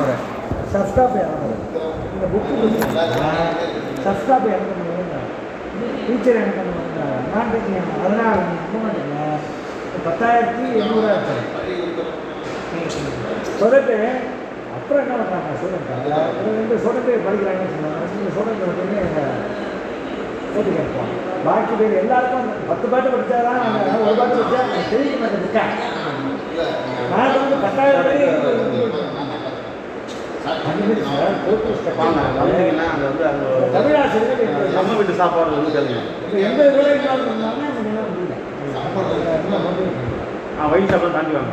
ஒரு சப்ஸ்டாப் இந்த புக்கு சப்ஸ்டாப் இறங்குது டீச்சர் எனக்கு நான் டீச்சர் அதனால் பத்தாயிரத்தி எண்ணூறாயிரத்து சொல்லிட்டு அப்புறம் என்ன பண்ணுறாங்க ஸ்டூடெண்ட் ரெண்டு ஸ்டூடெண்ட் படிக்கிறாங்கன்னு சொன்னாங்க ரெண்டு ஸ்டூடெண்ட் வந்து போட்டு கேட்போம் பாக்கி பேர் எல்லாருக்கும் பத்து பாட்டு படித்தாதான் அவங்க ஒரு பாட்டு படித்தா தெரிவிக்க மாட்டேன் நான் வந்து பத்தாயிரம் வந்தீங்கன்னா அங்கே வந்து அங்கே நம்ம வீட்டு சாப்பாடு வந்து கேளுங்க எந்த ஆ வயிறு சாப்பாடு தாண்டி வாங்க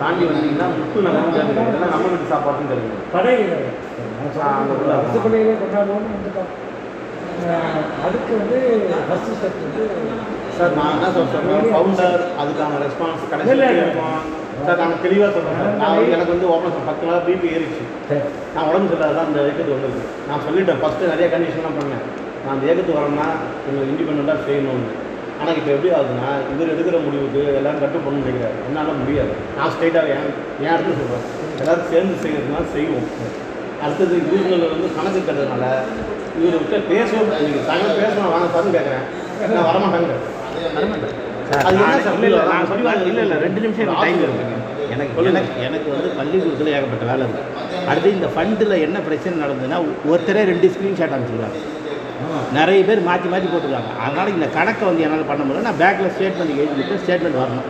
தாண்டி வந்தீங்கன்னா முத்து நம்ம கேளுங்க இல்லைன்னா நம்ம வீட்டு சாப்பாடுன்னு கேளுங்க கடை ஆ, அங்க உள்ள. அரசு பள்ளியிலே கொண்டாடுவோம்னு வந்துட்டோம் அஹ் அதுக்கு வந்து ஃபஸ்ட்டு ஸ்டெப் வந்து சார் நான் என்ன சொல்கிறேன் ஃபவுண்டர் அதுக்கான ரெஸ்பான்ஸ். இருக்கும் சார் நான் தெளிவாக சொல்கிறேன் நான் எனக்கு வந்து ஓப்பன் பத்து நாள் பிபி ஏறிச்சு நான் உடம்பு சரியில்லாத அந்த இயக்கத்துக்கு வந்திருக்கு. நான் சொல்லிட்டேன் ஃபஸ்ட்டு நிறைய கண்டிஷன்லாம் பண்ணேன். நான் அந்த இயக்கத்துக்கு வரேன்னா எங்களுக்கு இண்டிபெண்ட்டாக செய்யணும்னு. ஆனால் இப்போ எப்படி ஆகுதுன்னா இவர் எடுக்கிற முடிவுக்கு எல்லாரும் கட்டு பண்ணணும்னு நினைக்கிறாரு. என்னால் முடியாது. நான் ஸ்ட்ரைட்டாக என் என் இடத்துல சொல்கிறேன் எல்லாரும் சேர்ந்து செய்யறதுனால செய்வோம். அடுத்தது இவர்கள் வந்து கணக்கு கட்டுறதுனால இவர் விட்டு பேசுவோம். நீங்கள் சாயங்காலம் பேசணும். வாங்க சார்னு கேட்குறேன் நான் வரமாட்டாங்க வரமாட்டேன் அது என்ன சார்? இல்லை இல்லை நான் சொல்லி சொல்லுவேன் இல்லை இல்லை ரெண்டு நிமிஷம் டைம் இருக்குங்க எனக்கு எனக்கு எனக்கு வந்து பள்ளிக்கூடத்தில் ஏகப்பட்ட வேலை இருக்குது அடுத்து இந்த ஃபண்டில் என்ன பிரச்சனை நடந்ததுன்னா ஒருத்தரே ரெண்டு ஸ்க்ரீன்ஷாட் அனுப்பிச்சிருக்காங்க. நிறைய பேர் மாற்றி மாற்றி போட்டிருக்காங்க. அதனால் இந்த கணக்கை வந்து என்னால் பண்ண முடியல. நான் பேக்கில் ஸ்டேட்மெண்ட் எழுதிட்டு ஸ்டேட்மெண்ட் வரணும்.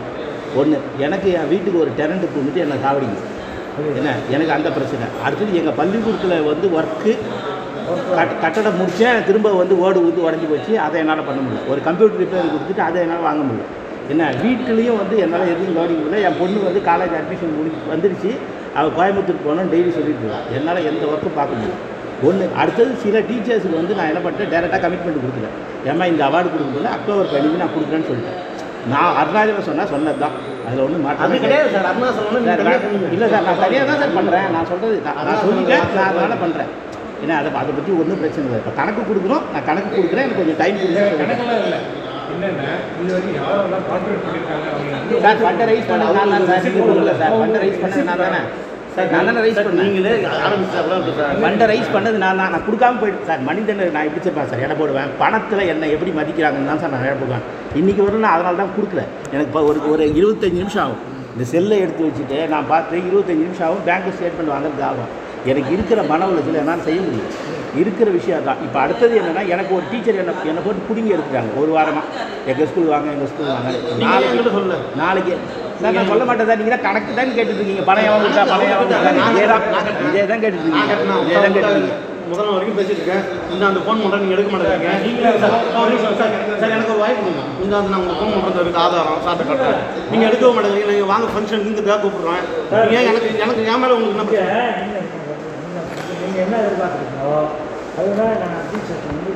ஒன்று எனக்கு என் வீட்டுக்கு ஒரு டெனண்ட்டு வந்துட்டு என்னை சாவடிங்க. என்ன? எனக்கு அந்த பிரச்சனை. அடுத்தது எங்கள் பள்ளிக்கூடத்தில் வந்து ஒர்க்கு கட் கட்டடம் முடித்தேன் திரும்ப வந்து ஓடு ஊற்றி உடஞ்சி போச்சு. அதை என்னால் பண்ண முடியல. ஒரு கம்ப்யூட்டர் ரிப்பேர் கொடுத்துட்டு அதை என்னால் வாங்க முடியல. என்ன வீட்லேயும் வந்து என்னால் எதுவும் கவனிக்க முடியல. என் பொண்ணு வந்து காலேஜ் அட்மிஷன் முடி வந்துருச்சு. அவள் கோயம்புத்தூர் போகணும்னு டெய்லி சொல்லிட்டு இருக்கா என்னால் எந்த ஒர்க்கும் பார்க்க முடியல. ஒன்று அடுத்தது சில டீச்சர்ஸுக்கு வந்து நான் என்ன பண்ணிட்டேன்? டேரெக்டாக கமிட்மெண்ட் கொடுத்துட்டேன். ஏமா இந்த அவார்டு கொடுக்கும்போது அக்டோபர் பதினஞ்சு நான் கொடுக்குறேன்னு சொல்லிட்டேன். நான் அருணாச்சலம் சொன்னால் சொன்னது தான் அதில் ஒன்றும் மாற்றம் கிடையாது சார். அருணா சொல்லணும் சார், நான் இல்லை சார் நான் சரியாக தான் சார் பண்ணுறேன் நான் சொல்கிறது நான் சொல்லிட்டேன். நான் அதனால் பண்ணுறேன் ஏன்னா அதை அதை பற்றி ஒன்றும் பிரச்சனை இல்லை. இப்போ கணக்கு கொடுக்குறோம். நான் கணக்கு கொடுக்குறேன். எனக்கு கொஞ்சம் டைம் கொடுங்க. இல்லை சார் ஃபண்டை ரைஸ் பண்ணது நான் தான் சார் கொடுக்கல சார். ஃபண்டை ரைஸ் தானே. சார் நான் தானே ரைஸ் சார், பண்ணேன். நீங்களே ஆரம்பிச்சாங்களா சார். ஃபண்டை ரைஸ் பண்ணது நான் தான் நான் கொடுக்காம போயிட்டு சார் மனிதனை நான் எப்படி சார் எடை போடுவேன்? பணத்தில் என்ன எப்படி மதிக்கிறாங்கன்னு தான் சார் நான் எடை போடுவேன். இன்றைக்கி வரும் நான் அதனால தான் கொடுக்கல. எனக்கு ஒரு ஒரு இருபத்தஞ்சி நிமிஷம் ஆகும். இந்த செல்லை எடுத்து வச்சுட்டு நான் பார்த்து இருபத்தஞ்சி நிமிஷம் ஆகும். பேங்க் ஸ்டேட்மெண்ட் வாங்குறது ஆகும். எனக்கு இருக்கிற மன உளைச்சல் என்னால் செய்ய முடியும். இருக்கிற விஷயம் தான் இப்போ அடுத்தது என்னென்னா எனக்கு ஒரு டீச்சர் என்ன என்னை போட்டு பிடுங்கி எடுத்துட்டாங்க. ஒரு வாரமாக எங்கள் ஸ்கூல் வாங்க எங்கள் ஸ்கூல் வாங்க. நாளைக்கு சொல்லல? நாளைக்கு. சார் நான் சொல்ல மாட்டேன் சார். நீங்கள் தான் கணக்கு தான் விட்டா பணம் எவன் விட்டா இதே தான். இதே தான் கட்டினா இதே தான் கேட்டுட்டு இருக்கீங்க முதல்ல வரைக்கும் பேசிட்டு இருக்கேன் இந்த அந்த ஃபோன் பண்ணுறேன் நீங்கள் எடுக்க மாட்டேங்க நீங்களே சார் எனக்கு ஒரு வாய்ப்பு கொடுங்க. இந்த அந்த நான் உங்களுக்கு ஃபோன் பண்ணுறதுக்கு ஆதாரம் சார்ட்ட கட்டுறேன் நீங்கள் எடுக்க மாட்டேங்கிறீங்க. நீங்கள் வாங்க ஃபங்க்ஷன் இங்கே தான் கூப்பிட்றேன். ஏன் எனக்கு எனக்கு என் மேலே உங்களுக்கு என்ன பிரச்சனை? நீங்கள் என்ன எதிர்பார்க்குறீங்களோ அதுதான் நான் டீச்சர் வந்து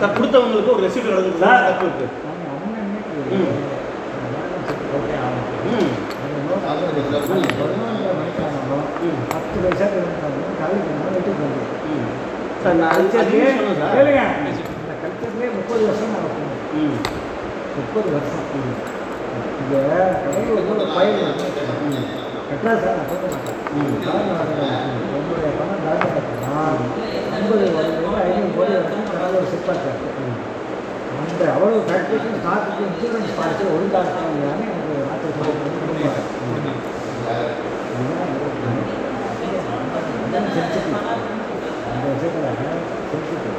சார் கொடுத்தவங்களுக்கு ஒரு ரெசிப்ட் எடுக்கிறது சார். தப்பு இருக்கு. பத்து பைசா சார் நான் கேளுங்க. இந்த கல்ச்சர்லேயே முப்பது வருஷம் முப்பது வருஷம். இங்கே கடையில் கட்டா சார் நான் சொல்ல மாட்டேன். ம். என்னுடைய பணம் டாக்டர் ஐம்பது ஐநூறு கோடி வரைக்கும் ஒரு சிப்பாச்சார் அந்த அவ்வளோ ஃபேக்ட்ரிக்கும் ஸ்டாக்குக்கு இன்சூரன்ஸ் பாலிசி ஒழுங்காக எல்லாமே எனக்கு சொல்ல சென்சிட்டிவ் அந்த விஷயத்தில் சென்சிட்டிவ்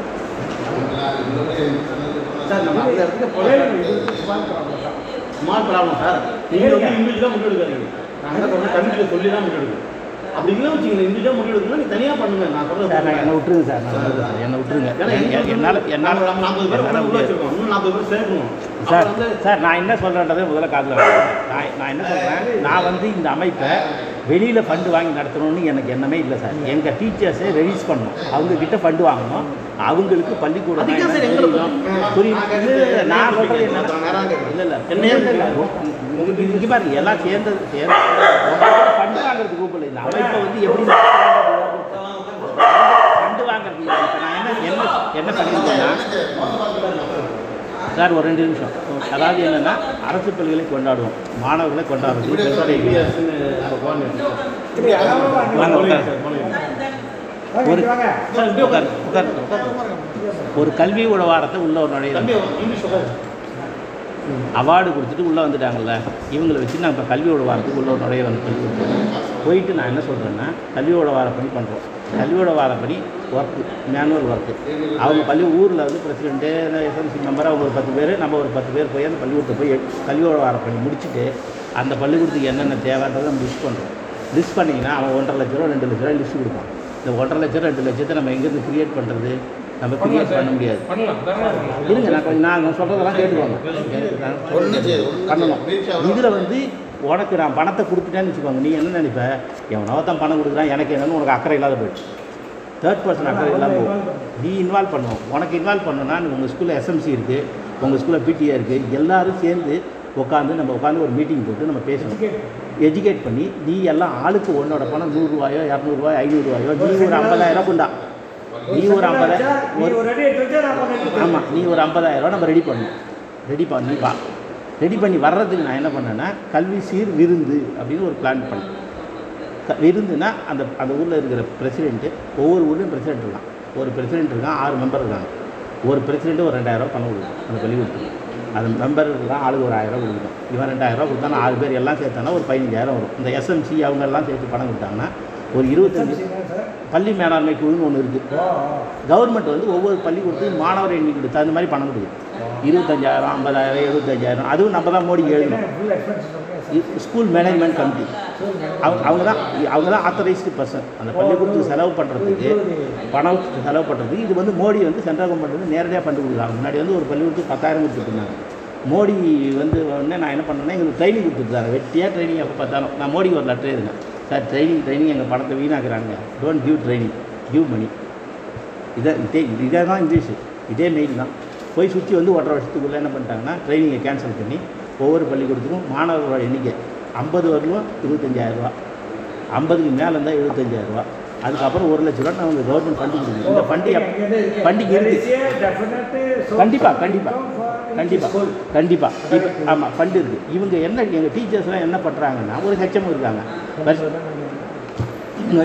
சார் நம்ம அந்த இடத்துக்கு போய் ஸ்மால் ப்ராப்ளம் தான் ஸ்மால் ப்ராப்ளம் சார் நீங்கள் வந்து இண்டிவிஜுவலாக முடிவு எடுக்காதீங்க சொல்கிறேன் கமிட்டியில் சொல்லி தான் முடிவு அப்படி இல்லை வச்சுக்கோங்க இண்டிவிஜுவலாக முடிவு நீ தனியாக பண்ணுங்க. நான் சார் நான் என்னை விட்டுருங்க சார் நான் என்னை விட்டுருங்க. என்னால் என்னால் நாற்பது பேர். வச்சிருக்கோம். இன்னும் நாற்பது பேர் சேர்க்கணும். சார் சார் நான் என்ன சொல்கிறேன்றதை முதல்ல காதில் நான் நான் என்ன சொல்கிறேன் நான் வந்து இந்த அமைப்பை வெளியில் ஃபண்டு வாங்கி நடத்தணும்னு எனக்கு எண்ணமே இல்லை சார். எங்கள் டீச்சர்ஸை ரெலீஸ் பண்ணணும். அவங்க கிட்ட ஃபண்டு வாங்கணும். அவங்களுக்கு பள்ளிக்கூடம். புரியுது? நான் சொல்கிறது என்ன. இல்லை இல்லை. இங்கே பாருங்க எல்லாம் சேர்ந்தது சேர்ந்து வாங்குறது கூப்பிடல. இந்த அமைப்பை வந்து எப்படி ஃபண்டு வாங்குறது நான் என்ன என்ன என்ன பண்ணியிருக்கேன்னா சார் ஒரு ரெண்டு நிமிஷம். அதாவது என்னென்னா அரசு பள்ளிகளை கொண்டாடுவோம். மாணவர்களை கொண்டாடுறது ஒரு- இங்க வாங்க. கல்வி உழவாரத்தை உள்ள ஒரு நுழையிறாங்க அவார்டு கொடுத்துட்டு உள்ளே வந்துட்டாங்கல்ல இவங்களை வச்சு நான் இப்போ கல்வியோட வாரத்துக்கு உள்ள நுழைய வந்து கல்வி போயிட்டு நான் என்ன சொல்கிறேன்னா கல்வியோட வாரப்படி பண்ணுறோம் கல்வியோட வாரப்படி ஒர்க்கு மேனுவல் ஒர்க்கு அவங்க பள்ளி ஊரில் வந்து பிரசிடென்ட்டு எஸ்எம்சி மெம்பர் அவங்க ஒரு பத்து பேர் நம்ம ஒரு பத்து பேர் போய் அந்த பள்ளிக்கூடத்தை போய் கல்வியோட வாரப்படி முடிச்சுட்டு அந்த பள்ளிக்கூடத்துக்கு என்னென்ன தேவைன்றதை நம்ம லிஸ்ட் பண்ணுறோம் லிஸ்ட் பண்ணிங்கன்னா அவன் ஒன்றரை லட்ச ரூபா ரெண்டு லட்ச ரூபா லிஸ்ட் கொடுப்பான். இந்த ஒன்றரை லட்சம் ரெண்டு லட்சத்தை நம்ம எங்கேருந்து க்ரியேட் பண்ணுறது நம்ம கிரியேட் பண்ண முடியாது. இருங்க நான் கொஞ்சம் நான் சொல்கிறதெல்லாம் கேட்டுக்கோங்க. பண்ணணும். இதில் வந்து உனக்கு நான் பணத்தை கொடுத்துட்டேன்னு வச்சுக்கோங்க. நீ என்ன நினைப்ப? எவனோ தான் பணம் கொடுக்குறான். எனக்கு என்னன்னு உனக்கு அக்கறை இல்லாத போயிடுச்சு. தேர்ட் பர்சன் அக்கறை இல்லாமல் போகும் நீ இன்வால்வ் பண்ணணும் உனக்கு இன்வால்வ் பண்ணணும்னா உங்கள் ஸ்கூலில் எஸ்எம்சி இருக்குது உங்கள் ஸ்கூலில் பிடிஏ இருக்குது எல்லாரும் சேர்ந்து உட்காந்து நம்ம உட்காந்து ஒரு மீட்டிங் போட்டு நம்ம பேசணும். எஜுகேட் பண்ணி. நீ எல்லாம் ஆளுக்கு உன்னோட பணம் நூறுரூவாயோ இரநூறுவாயோ ஐநூறுரூவாயோ நீ ஒரு ஐம்பதாயிரம் கொண்டா. நீ ஒரு ஐம்பதாயிரம் ஆமாம் நீ ஒரு ஐம்பதாயிரம் நம்ம ரெடி பண்ணணும் ரெடி பண்ணி வா. ரெடி பண்ணி வர்றதுக்கு நான் என்ன பண்ணேன்னா கல்வி சீர் விருந்து அப்படின்னு ஒரு பிளான் பண்ணேன். க விருந்துனா அந்த அந்த ஊரில் இருக்கிற பிரசிடெண்ட்டு ஒவ்வொரு ஊர்லேயும் பிரசிடெண்ட் இருக்கான். ஒரு பிரசிடெண்ட் இருக்கான் ஆறு மெம்பர் இருக்காங்க. ஒரு பிரசிடெண்ட்டு ஒரு ரெண்டாயிரம் பணம் கொடுக்கும் அந்த பள்ளிக்கூடத்துக்கு அந்த மெம்பர் இருக்கான் ஆளுக்கு ஒரு ஆயிரம் கொடுக்கும். இவன் ரெண்டாயிரம் கொடுத்தானா ஆறு பேர் எல்லாம் சேர்த்தானா ஒரு பதினஞ்சாயிரம் வரும். இந்த எஸ்எம்சி அவங்க எல்லாம் சேர்த்து பணம் கொடுத்தாங்கன்னா ஒரு இருபத்தஞ்சி பள்ளி மேலாண்மை குழுன்னு ஒன்று இருக்குது. கவர்மெண்ட் வந்து ஒவ்வொரு பள்ளிக்கூடத்துக்கும் மாணவர் எண்ணிக்கைக்கு தகுந்த மாதிரி பணம் கொடுக்குது. இருபத்தஞ்சாயிரம் ஐம்பதாயிரம் எழுபத்தஞ்சாயிரம். அதுவும் நம்ம தான் மோடி எழுதணும். ஸ்கூல் மேனேஜ்மெண்ட் கமிட்டி அவங்க அவங்க தான் அவங்க தான் ஆத்தரைஸ்டு பர்சன் அந்த பள்ளிக்கூடத்துக்கு செலவு பண்ணுறதுக்கு பணம் செலவு பண்ணுறதுக்கு இது வந்து மோடி வந்து சென்ட்ரல் கவர்மெண்ட் வந்து நேரடியாக பண்ணி கொடுக்குறாங்க. முன்னாடி வந்து ஒரு பள்ளிக்கூடத்துக்கு பத்தாயிரம் கொடுத்துட்டு இருந்தாங்க. மோடி வந்து உடனே நான் என்ன பண்ணேன்னா எங்களுக்கு ட்ரைனிங் கொடுத்துருந்தாங்க வெட்டியாக ட்ரைனிங் எப்போ பார்த்தாலும். நான் மோடிக்கு ஒரு லெட்டர் எழுதினேன். சார் ட்ரைனிங் ட்ரைனிங் எங்கள் பணத்தை வீணாக்குறாங்க don't give training give money இதை இதே இது தான் இங்கிலீஷு இதே மெயில் தான். போய் சுற்றி வந்து ஒன்றரை வருஷத்துக்குள்ளே என்ன பண்ணிட்டாங்கன்னா ட்ரைனிங்கை கேன்சல் பண்ணி ஒவ்வொரு பள்ளிக்கூடத்துக்கும் மாணவர்களோட எண்ணிக்கை ஐம்பது வரலும் இருபத்தஞ்சாயிரரூவா ஐம்பதுக்கு மேலே இருந்தால் எழுபத்தஞ்சாயிரரூவா அதுக்கப்புறம் ஒரு லட்ச ரூபா நம்ம கவர்மெண்ட் ஃபண்டு கொடுக்குது இந்த ஃபண்டு ஃபண்டுக்கு இருக்குது கண்டிப்பாக கண்டிப்பாக கண்டிப்பாக கண்டிப்பாக ஆமாம் ஃபண்டு இருக்குது இவங்க என்ன எங்கள் டீச்சர்ஸ்லாம் என்ன பண்ணுறாங்கன்னா ஒரு ஹெச்எம் இருக்காங்க. பஸ் இவங்க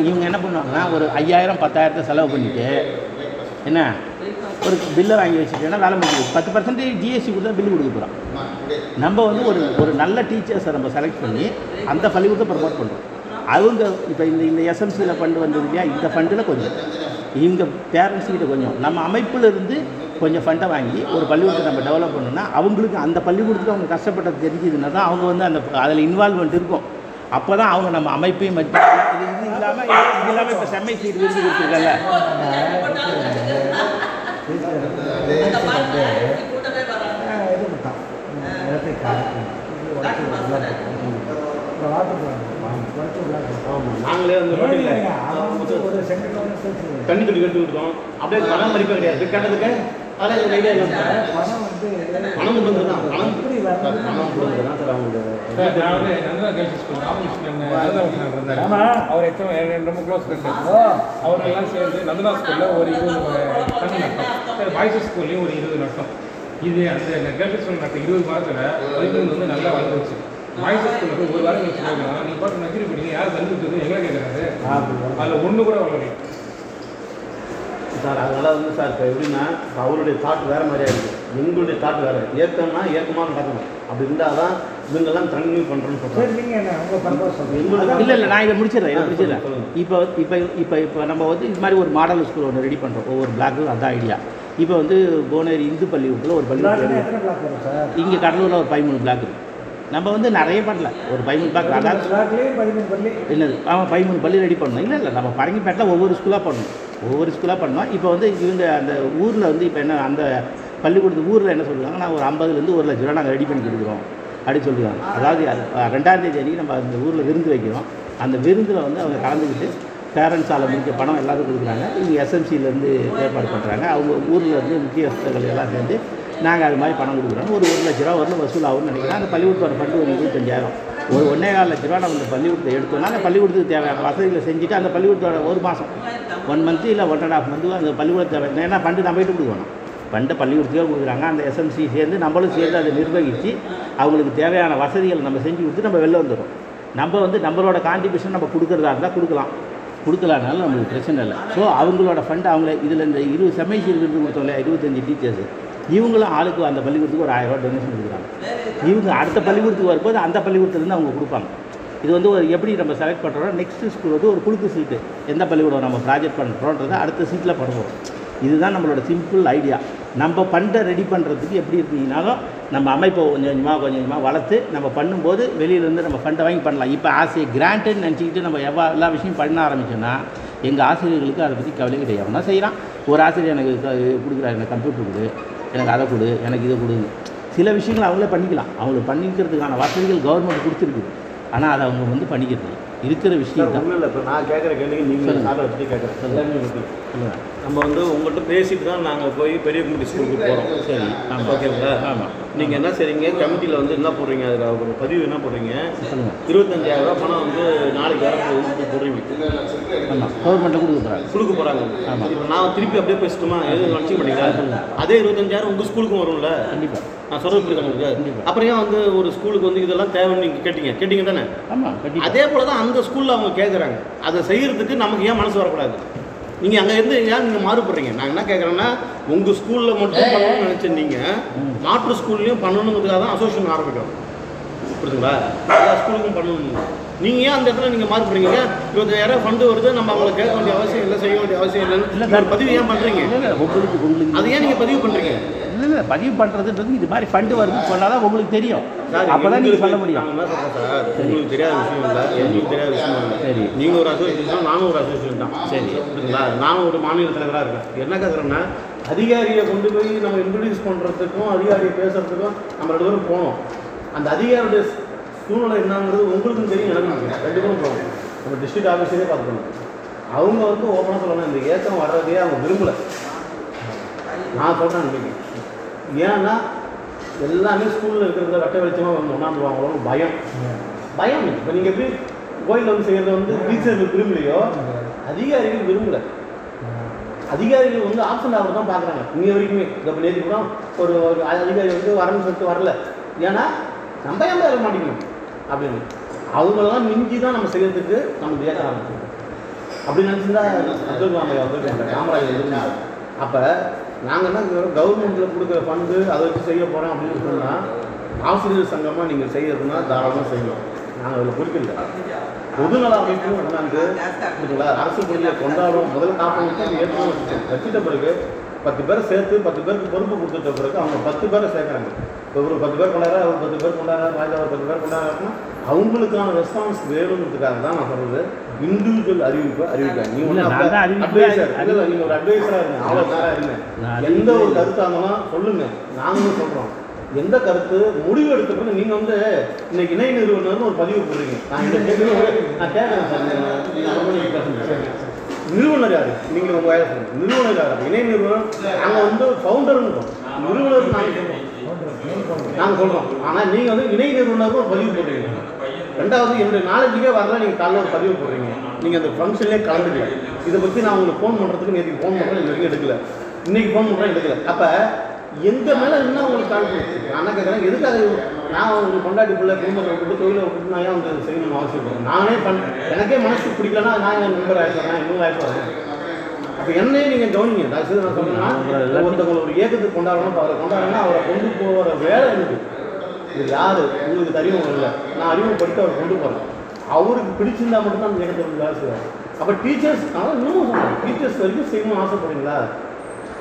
இவங்க என்ன பண்ணுவாங்கன்னா ஒரு ஐயாயிரம் பத்தாயிரத்தை செலவு பண்ணிவிட்டு என்ன? ஒரு பில்லை வாங்கி வச்சுட்டேன்னா வேலை முடிஞ்சு பத்து பர்சன்டேஜ் ஜிஎஸ்டி கொடுத்தா பில்லு கொடுக்க போகிறோம் நம்ம வந்து ஒரு ஒரு நல்ல டீச்சர்ஸை நம்ம செலக்ட் பண்ணி அந்த பள்ளிக்கூடத்தை ப்ரமோட் பண்ணுறோம் அவங்க இப்போ இந்த இந்த எஸ்எம்சியில் ஃபண்டு வந்தது இல்லையா? இந்த ஃபண்டில் கொஞ்சம். இவங்க பேரண்ட்ஸ்கிட்ட கொஞ்சம். நம்ம அமைப்பில் இருந்து கொஞ்சம் ஃபண்டை வாங்கி ஒரு பள்ளிக்கூடத்தை நம்ம டெவலப் பண்ணோம்னா அவங்களுக்கு அந்த பள்ளிக்கூடத்துக்கு அவங்க கஷ்டப்பட்டது தெரிஞ்சதுன்னா தான் அவங்க வந்து அந்த அதில் இன்வால்மெண்ட் இருக்கும். அப்போ தான் அவங்க நம்ம அமைப்பையும் மதிப்பு இது இது இல்லாமல் இது இல்லாமல் இப்போ செம்மை சீட் விருது கொடுத்துருக்கல நாங்களே வந்து தண்ணி தொட்டி கட்டி விட்டோம் அப்படியே பணம் மதிப்பே கிடையாது. கேட்டதுக்கு எனக்கு ஐடியா இல்லை பணம் கொடுக்குறது தான் பணம் பணம் கொடுக்குறது தான் சார் அவங்களுக்கு வந்து. அவர் எத்தனை ரொம்ப க்ளோஸ் அவர் எல்லாம் சேர்ந்து நந்தனா ஸ்கூல்ல ஒரு இருபது தண்ணி நட்டோம். சார் பாய்ஸ் ஸ்கூல்லையும் ஒரு இருபது நட்டோம். இது அந்த கேர்ள்ஸ் ஸ்கூல் நட்ட இருபது மாதத்துல மதிப்பெண் வந்து நல்லா வளர்ந்துச்சு பாய்ஸ் ஸ்கூல்ல ஒரு வாரம் கழிச்சு போயிருக்காங்க நீ பாட்டு நச்சிரி போட்டீங்க யார் விட்டுறது எங்களை கேட்குறாரு. அதில் ஒன்று கூட வளரல சார் அதனால வந்து சார் இப்போ எப்படின்னா இப்போ அவருடைய தாட் வேறு மாதிரியா இருக்குது எங்களுடைய தாட் வேறு. ஏற்கனவே ஏற்கமாக நடக்கணும் அப்படி இருந்தால் தான் இவங்கெல்லாம் கண்டினியூ பண்ணுறோன்னு சொல்கிறாங்க இல்லை இல்லை நான் இதை முடிச்சிடுறேன் இதை முடிச்சிடுறேன். இப்போ இப்போ இப்போ இப்போ நம்ம வந்து இது மாதிரி ஒரு மாடல் ஸ்கூல் ஒன்று ரெடி பண்ணுறோம் ஒவ்வொரு பிளாக்கும் அதான் ஐடியா இப்போ வந்து புவனேரி இந்து பள்ளிக்கூடத்தில் ஒரு பள்ளிக்கூடம் இங்கே கடலூரில் ஒரு பதிமூணு பிளாக் இருக்குது நம்ம வந்து நிறைய பண்ணல. ஒரு பதிமூணு பிளாக் அதாவது என்னது? ஆமாம் பதிமூணு பள்ளி ரெடி பண்ணணும். இல்லை இல்லை நம்ம பரங்கிப்பேட்டில் ஒவ்வொரு ஸ்கூலாக பண்ணணும். ஒவ்வொரு ஸ்கூலாக பண்ணோம் இப்போ வந்து இவங்க அந்த ஊரில் வந்து இப்போ என்ன அந்த பள்ளிக்கூடத்து ஊரில் என்ன சொல்லுவாங்க நான் ஒரு ஐம்பதுலேருந்து ஒரு லட்ச ரூபா நாங்கள் ரெடி பண்ணி கொடுக்குறோம் அப்படின்னு சொல்லுவாங்க. அதாவது ரெண்டாந்தேதி தேதி அன்றைக்கி நம்ம அந்த ஊரில் விருந்து வைக்கிறோம். அந்த விருந்தில் வந்து அவங்க கலந்துக்கிட்டு பேரண்ட்ஸால் முக்கிய பணம் எல்லாரும் கொடுக்குறாங்க. இவங்க எஸ்எம்சியிலேருந்து ஏற்பாடு பண்ணுறாங்க அவங்க ஊரில் இருந்து முக்கியஸ்தர்கள் எல்லாம் சேர்ந்து நாங்கள் அது மாதிரி பணம் கொடுக்குறோம். ஒரு ஒரு லட்ச ரூபா வரலும் வசூலாகும்னு நினைக்கிறேன். அந்த பள்ளிக்கூடத்தோட ஃபண்டு ஒரு இருபத்தஞ்சாயிரம். ஒரு ஒன்றே கால் லட்ச ரூபா நம்ம இந்த பள்ளிக்கூடத்தை எடுத்தோம்னா அந்த பள்ளிக்கூடத்துக்கு தேவையான வசதிகளை செஞ்சுட்டு அந்த பள்ளிக்கூடத்தோட ஒரு மாதம் ஒன் மந்த்து இல்லை ஒன் அண்ட் ஆஃப் மந்த்து அந்த பள்ளிக்கூடத்தை ஏன்னா ஃபண்டு நம்ம போயிட்டு கொடுக்கணும். பண்டு பள்ளிக்கூடத்துக்கே கொடுக்குறாங்க. அந்த எஸ்எம்சி சேர்ந்து நம்மளும் சேர்ந்து அதை நிர்வகித்து அவங்களுக்கு தேவையான வசதிகள் நம்ம செஞ்சு கொடுத்து நம்ம வெளில வந்துடும் நம்ம வந்து நம்மளோட கான்ட்ரிபியூஷன் நம்ம கொடுக்குறதா இருந்தால் கொடுக்கலாம். கொடுக்கலனாலும் நம்மளுக்கு பிரச்சனை இல்லை. ஸோ அவங்களோட ஃபண்ட் அவங்கள இதில் இந்த இருபது செம்மைசி விருது இல்லையா இருபத்தஞ்சி டீச்சர்ஸ் இவங்களும் ஆளுக்கு அந்த பள்ளிக்கூடத்துக்கு ஒரு ஆயிரம் ரூபா டொனேஷன் கொடுக்குறாங்க. இவங்க அடுத்த பள்ளிக்கூடத்துக்கு வரும்போது அந்த பள்ளிக்கூடத்துலேருந்து அவங்க கொடுப்பாங்க. இது வந்து ஒரு எப்படி நம்ம செலக்ட் பண்ணுறோம் நெக்ஸ்ட் ஸ்கூல் வந்து ஒரு குழுக்கு சீட்டு எந்த பள்ளிக்கூடம் நம்ம ப்ராஜெக்ட் பண்ணுறோன்றதை அடுத்த சீட்டில் பண்ணுவோம் இதுதான் நம்மளோட சிம்பிள் ஐடியா நம்ம ஃபண்டை ரெடி பண்ணுறதுக்கு எப்படி இருந்தீங்கனாலும் நம்ம அமைப்பை கொஞ்சம் கொஞ்சமாக கொஞ்சம் கொஞ்சமாக வளர்த்து நம்ம பண்ணும்போது வெளியிலேருந்து நம்ம ஃபண்டை வாங்கி பண்ணலாம். இப்போ ஆசை கிராண்டுன்னு நினச்சிக்கிட்டு நம்ம எவ்வளோ எல்லா விஷயம் பண்ண ஆரம்பிச்சோன்னா எங்கள் ஆசிரியர்களுக்கு அதை பற்றி கவலை கிடையாது. அவனா செய்கிறான் ஒரு ஆசிரியர் எனக்கு க- கொடுக்குறாரு எனக்கு கம்ப்யூட்டர் கொடு எனக்கு அதை கொடு எனக்கு இதை கொடு சில விஷயங்கள் அவங்களே பண்ணிக்கலாம். அவங்களுக்கு பண்ணிக்கிறதுக்கான வசதிகள் கவர்மெண்ட் கொடுத்துருக்குது. ஆனால் அதை அவங்க வந்து பண்ணிக்கிறது. இருக்கிற விஷயம் ஒன்றும் இல்லை இப்போ நான் கேட்குற கேள்விக்கு நீங்கள். சாரை வச்சுட்டு கேட்குறேன். எல்லாமே. நம்ம வந்து உங்கள்கிட்ட பேசிட்டு தான் நாங்கள் போய் பெரிய கும்பி ஸ்கூலுக்கு போகிறோம் சரி ஆமாம் ஓகேங்களா? ஆமாம் நீங்கள் என்ன செய்றீங்க? கமிட்டியில் வந்து என்ன போடுறீங்க? அதில் ஒரு பதிவு என்ன போடுறீங்க? இருபத்தஞ்சாயிரம் ரூபாய் பணம் வந்து நாளைக்கு வந்து போடுறீங்க. ஆமாம் கவர்மெண்ட்டை கொடுக்க போகிறாங்க கொடுக்க போகிறாங்க ஆமா. இப்போ நான் திருப்பி அப்படியே பேசட்டுமா? எதுவும் நினச்சிக்க மாட்டீங்களா அதே இருபத்தஞ்சாயிரம் உங்கள் ஸ்கூலுக்கும் வரும்ல? கண்டிப்பாக நான் சொல்கிறது புரியுது உங்களுக்கு. அப்புறம் ஏன் வந்து ஒரு ஸ்கூலுக்கு வந்து இதெல்லாம் தேவைன்னு நீங்கள் கேட்டீங்க? கேட்டீங்க தானே? ஆமாம் அதே போல தான் அந்த ஸ்கூலில் அவங்க கேட்குறாங்க அதை செய்யறதுக்கு நமக்கு ஏன் மனசு வரக்கூடாது? நீங்கள் அங்கே இருந்து ஏன் நீங்கள் மாறுபடுறீங்க? நான் என்ன கேட்குறேன்னா உங்கள் ஸ்கூலில் மட்டும் பண்ணணும்னு நினச்ச நீங்கள் ம். மாற்று ஸ்கூல்லையும் பண்ணணுங்கிறதுக்காக தான் அசோசியேஷன் ஆரம்பிக்கிறோம். புரியுதுங்களா? எல்லா ஸ்கூலுக்கும் பண்ணணும். நீங்கள் ஏன் அந்த இடத்துல நீங்கள் மாறுபடுறீங்க? இருபத்தாயிரம் ஃபண்டு வருது நம்ம அவங்கள கேட்க வேண்டிய அவசியம் இல்லை செய்ய வேண்டிய அவசியம் இல்லைன்னு இல்லை இல்லை பதிவு ஏன் பண்ணுறீங்க அதை ஏன் நீங்கள் பதிவு பண்ணுறீங்க இல்லை இல்லை பதிவு பண்ணுறதுன்றது இது மாதிரி ஃபண்டு வருது சொன்னால் தான் உங்களுக்கு தெரியும். அப்போ தான் நீங்கள் சொல்ல முடியும். நான் சார். உங்களுக்கு தெரியாத விஷயம் இல்லை. எங்களுக்கு தெரியாத விஷயம் இல்லை. சரி. நீங்கள் ஒரு அசோசியேஷன் தான் நானும் ஒரு அசோசியேஷன் தான். சரி. புரியுதுங்களா? நானும் ஒரு மாநில தலைவராக இருக்கேன். என்ன கேட்குறேன்னா அதிகாரியை கொண்டு போய் நம்ம இன்ட்ரடியூஸ் பண்ணுறதுக்கும் அதிகாரியை பேசுறதுக்கும் நம்ம ரெண்டு பேரும் போனோம். அந்த அதிகாரியுடைய சூழ்நிலை என்னங்கிறது உங்களுக்கும் தெரியும் தெரியும். ரெண்டு பேரும் போகணும் நம்ம டிஸ்ட்ரிக்ட் ஆஃபீஸரே பார்த்துக்கணும். அவங்க வந்து ஓப்பனாக சொல்லணும். இந்த ஏக்கம் வர்றதையே அவங்க விரும்பலை. நான் சொல்கிறேன் இன்னைக்கு. ஏன்னா எல்லாமே ஸ்கூலில் இருக்கிறத வெட்ட வெளிச்சமாக வந்து உணர்ந்துருவாங்களோ பயம். பயம் இப்போ நீங்கள் எப்படி கோயிலில் வந்து செய்கிறத வந்து டீச்சர்கள் விரும்பலையோ அதிகாரிகள் விரும்பலை. அதிகாரிகள் வந்து ஆப்ஷன் ஆகிறது தான் பார்க்குறாங்க. இங்கே வரைக்குமே. இப்போ நேற்று கூட ஒரு ஒரு அதிகாரி வந்து வரணும்னு சொல்லிட்டு வரல. ஏன்னா நம்ம ஏன் வர மாட்டேங்கணும் அப்படின்னு. அவங்களெல்லாம் மிஞ்சி தான் நம்ம செய்கிறதுக்கு நம்ம ஏற்க ஆரம்பிச்சிருக்கோம். அப்படி நினச்சிருந்தா அப்துல் காமராஜ் ஐயா காமராஜர் அப்போ நாங்கள் என்ன கவர்மெண்ட்டில் கொடுக்குற ஃபண்டு அதை வச்சு செய்ய போகிறோம் அப்படின்னு சொன்னால் ஆசிரியர் சங்கமாக நீங்கள் செய்யறதுனா தாராளமாக செய்யணும் நாங்கள் அதில் குறிக்கல பொதுநல அமைப்பு கொண்டாந்து அரசு பள்ளியை கொண்டாடும் முதல்ல நாற்பது வருஷம் ஏற்கனவே வச்சுட்ட பிறகு பத்து பேரை சேர்த்து பத்து பேருக்கு பொறுப்பு கொடுத்துட்ட பிறகு அவங்க பத்து பேரை சேர்க்குறாங்க. இப்போ ஒரு பத்து பேர் கொண்டாடுறா ஒரு பத்து பேர் கொண்டாடுறா ராஜா ஒரு பத்து பேர் கொண்டாடுறாருன்னா அவங்களுக்கான ரெஸ்பான்ஸ் வேணுங்கிறதுக்காக தான் நான் சொல்றது. இண்டிவிஜுவல் அறிவிப்பு அறிவிக்காங்க தான் அறிவிப்பு- அட்வைசர் இல்லை நீங்க ஒரு அட்வைசராக இருங்க ஆலோசகராக இருங்க. நான் எந்த ஒரு கருத்தாக இருந்தாலும் சொல்லுங்க. நாங்களும் சொல்றோம். எந்த கருத்து? முடிவு எடுத்த பிறகு நீங்க வந்து இன்னைக்கு இணை நிறுவனர்னு ஒரு பதிவு போடுறீங்க. நான் இந்த நான் கேட்குறேன் பேசுங்க. நிறுவனர் யாரு? நீங்க உங்க வயசு சொல்லுங்க. நிறுவனர் யாரு? இணை நிறுவனர் நாங்க வந்து ஃபவுண்டர்னு நிறுவனர் நாங்க சொல்றோம். நாங்க சொல்றோம். ஆனா நீங்க வந்து இணை நிறுவனரும் ஒரு பதிவு போடுறீங்க. ரெண்டாவது என்னுடைய நாலேஜுக்கே வரல நீங்க காலைல ஒரு பதிவு போடுறீங்க. நீங்க அந்த ஃபங்க்ஷன்லேயே கலந்துக்கல இதை பத்தி நான் உங்களுக்கு ஃபோன் பண்றதுக்கு நேற்று ஃபோன் பண்றேன் இது வரைக்கும் எடுக்கல. இன்னைக்கு ஃபோன் பண்றேன் எடுக்கல. அப்ப எங்க மேல என்ன உங்களுக்கு கான்ஃபிடன்ஸ் நான் கேட்குறேன் எதுக்காக நான் ஒரு கொண்டாடி பிள்ளை குடும்பத்தை விட்டுட்டு தொழிலை விட்டுட்டு நான் ஏன் வந்து செய்யணும்னு அவசியம். நானே பண் எனக்கே மனசு பிடிக்கலன்னா நான் என் நண்பர் ஆயிடுறேன் இன்னும் ஆயிடுறேன் அப்போ என்னையே நீங்கள் கவனிங்க. தயவுசெய்து நான் சொல்றேன்னா ஒருத்தவங்களை ஒரு இயக்கத்துக்கு கொண்டாடணும் அவரை கொண்டாடணும்னா அவரை கொண்டு போகிற வேலை எனக்கு இது யார்? உங்களுக்கு தெரியும் இல்லை. நான் அறிமுகப்படுத்தி அவரை கொண்டு போகிறேன் அவருக்கு பிடிச்சிருந்தா மட்டும்தான் அந்த இடத்துல வந்து வேலை செய்வார். அப்போ டீச்சர்ஸ் ஆனால் இன்னும் சொல்கிறேன் டீச்சர்ஸ் வரைக்கும் செய்யணும்னு ஆசைப்படுறீங்களா?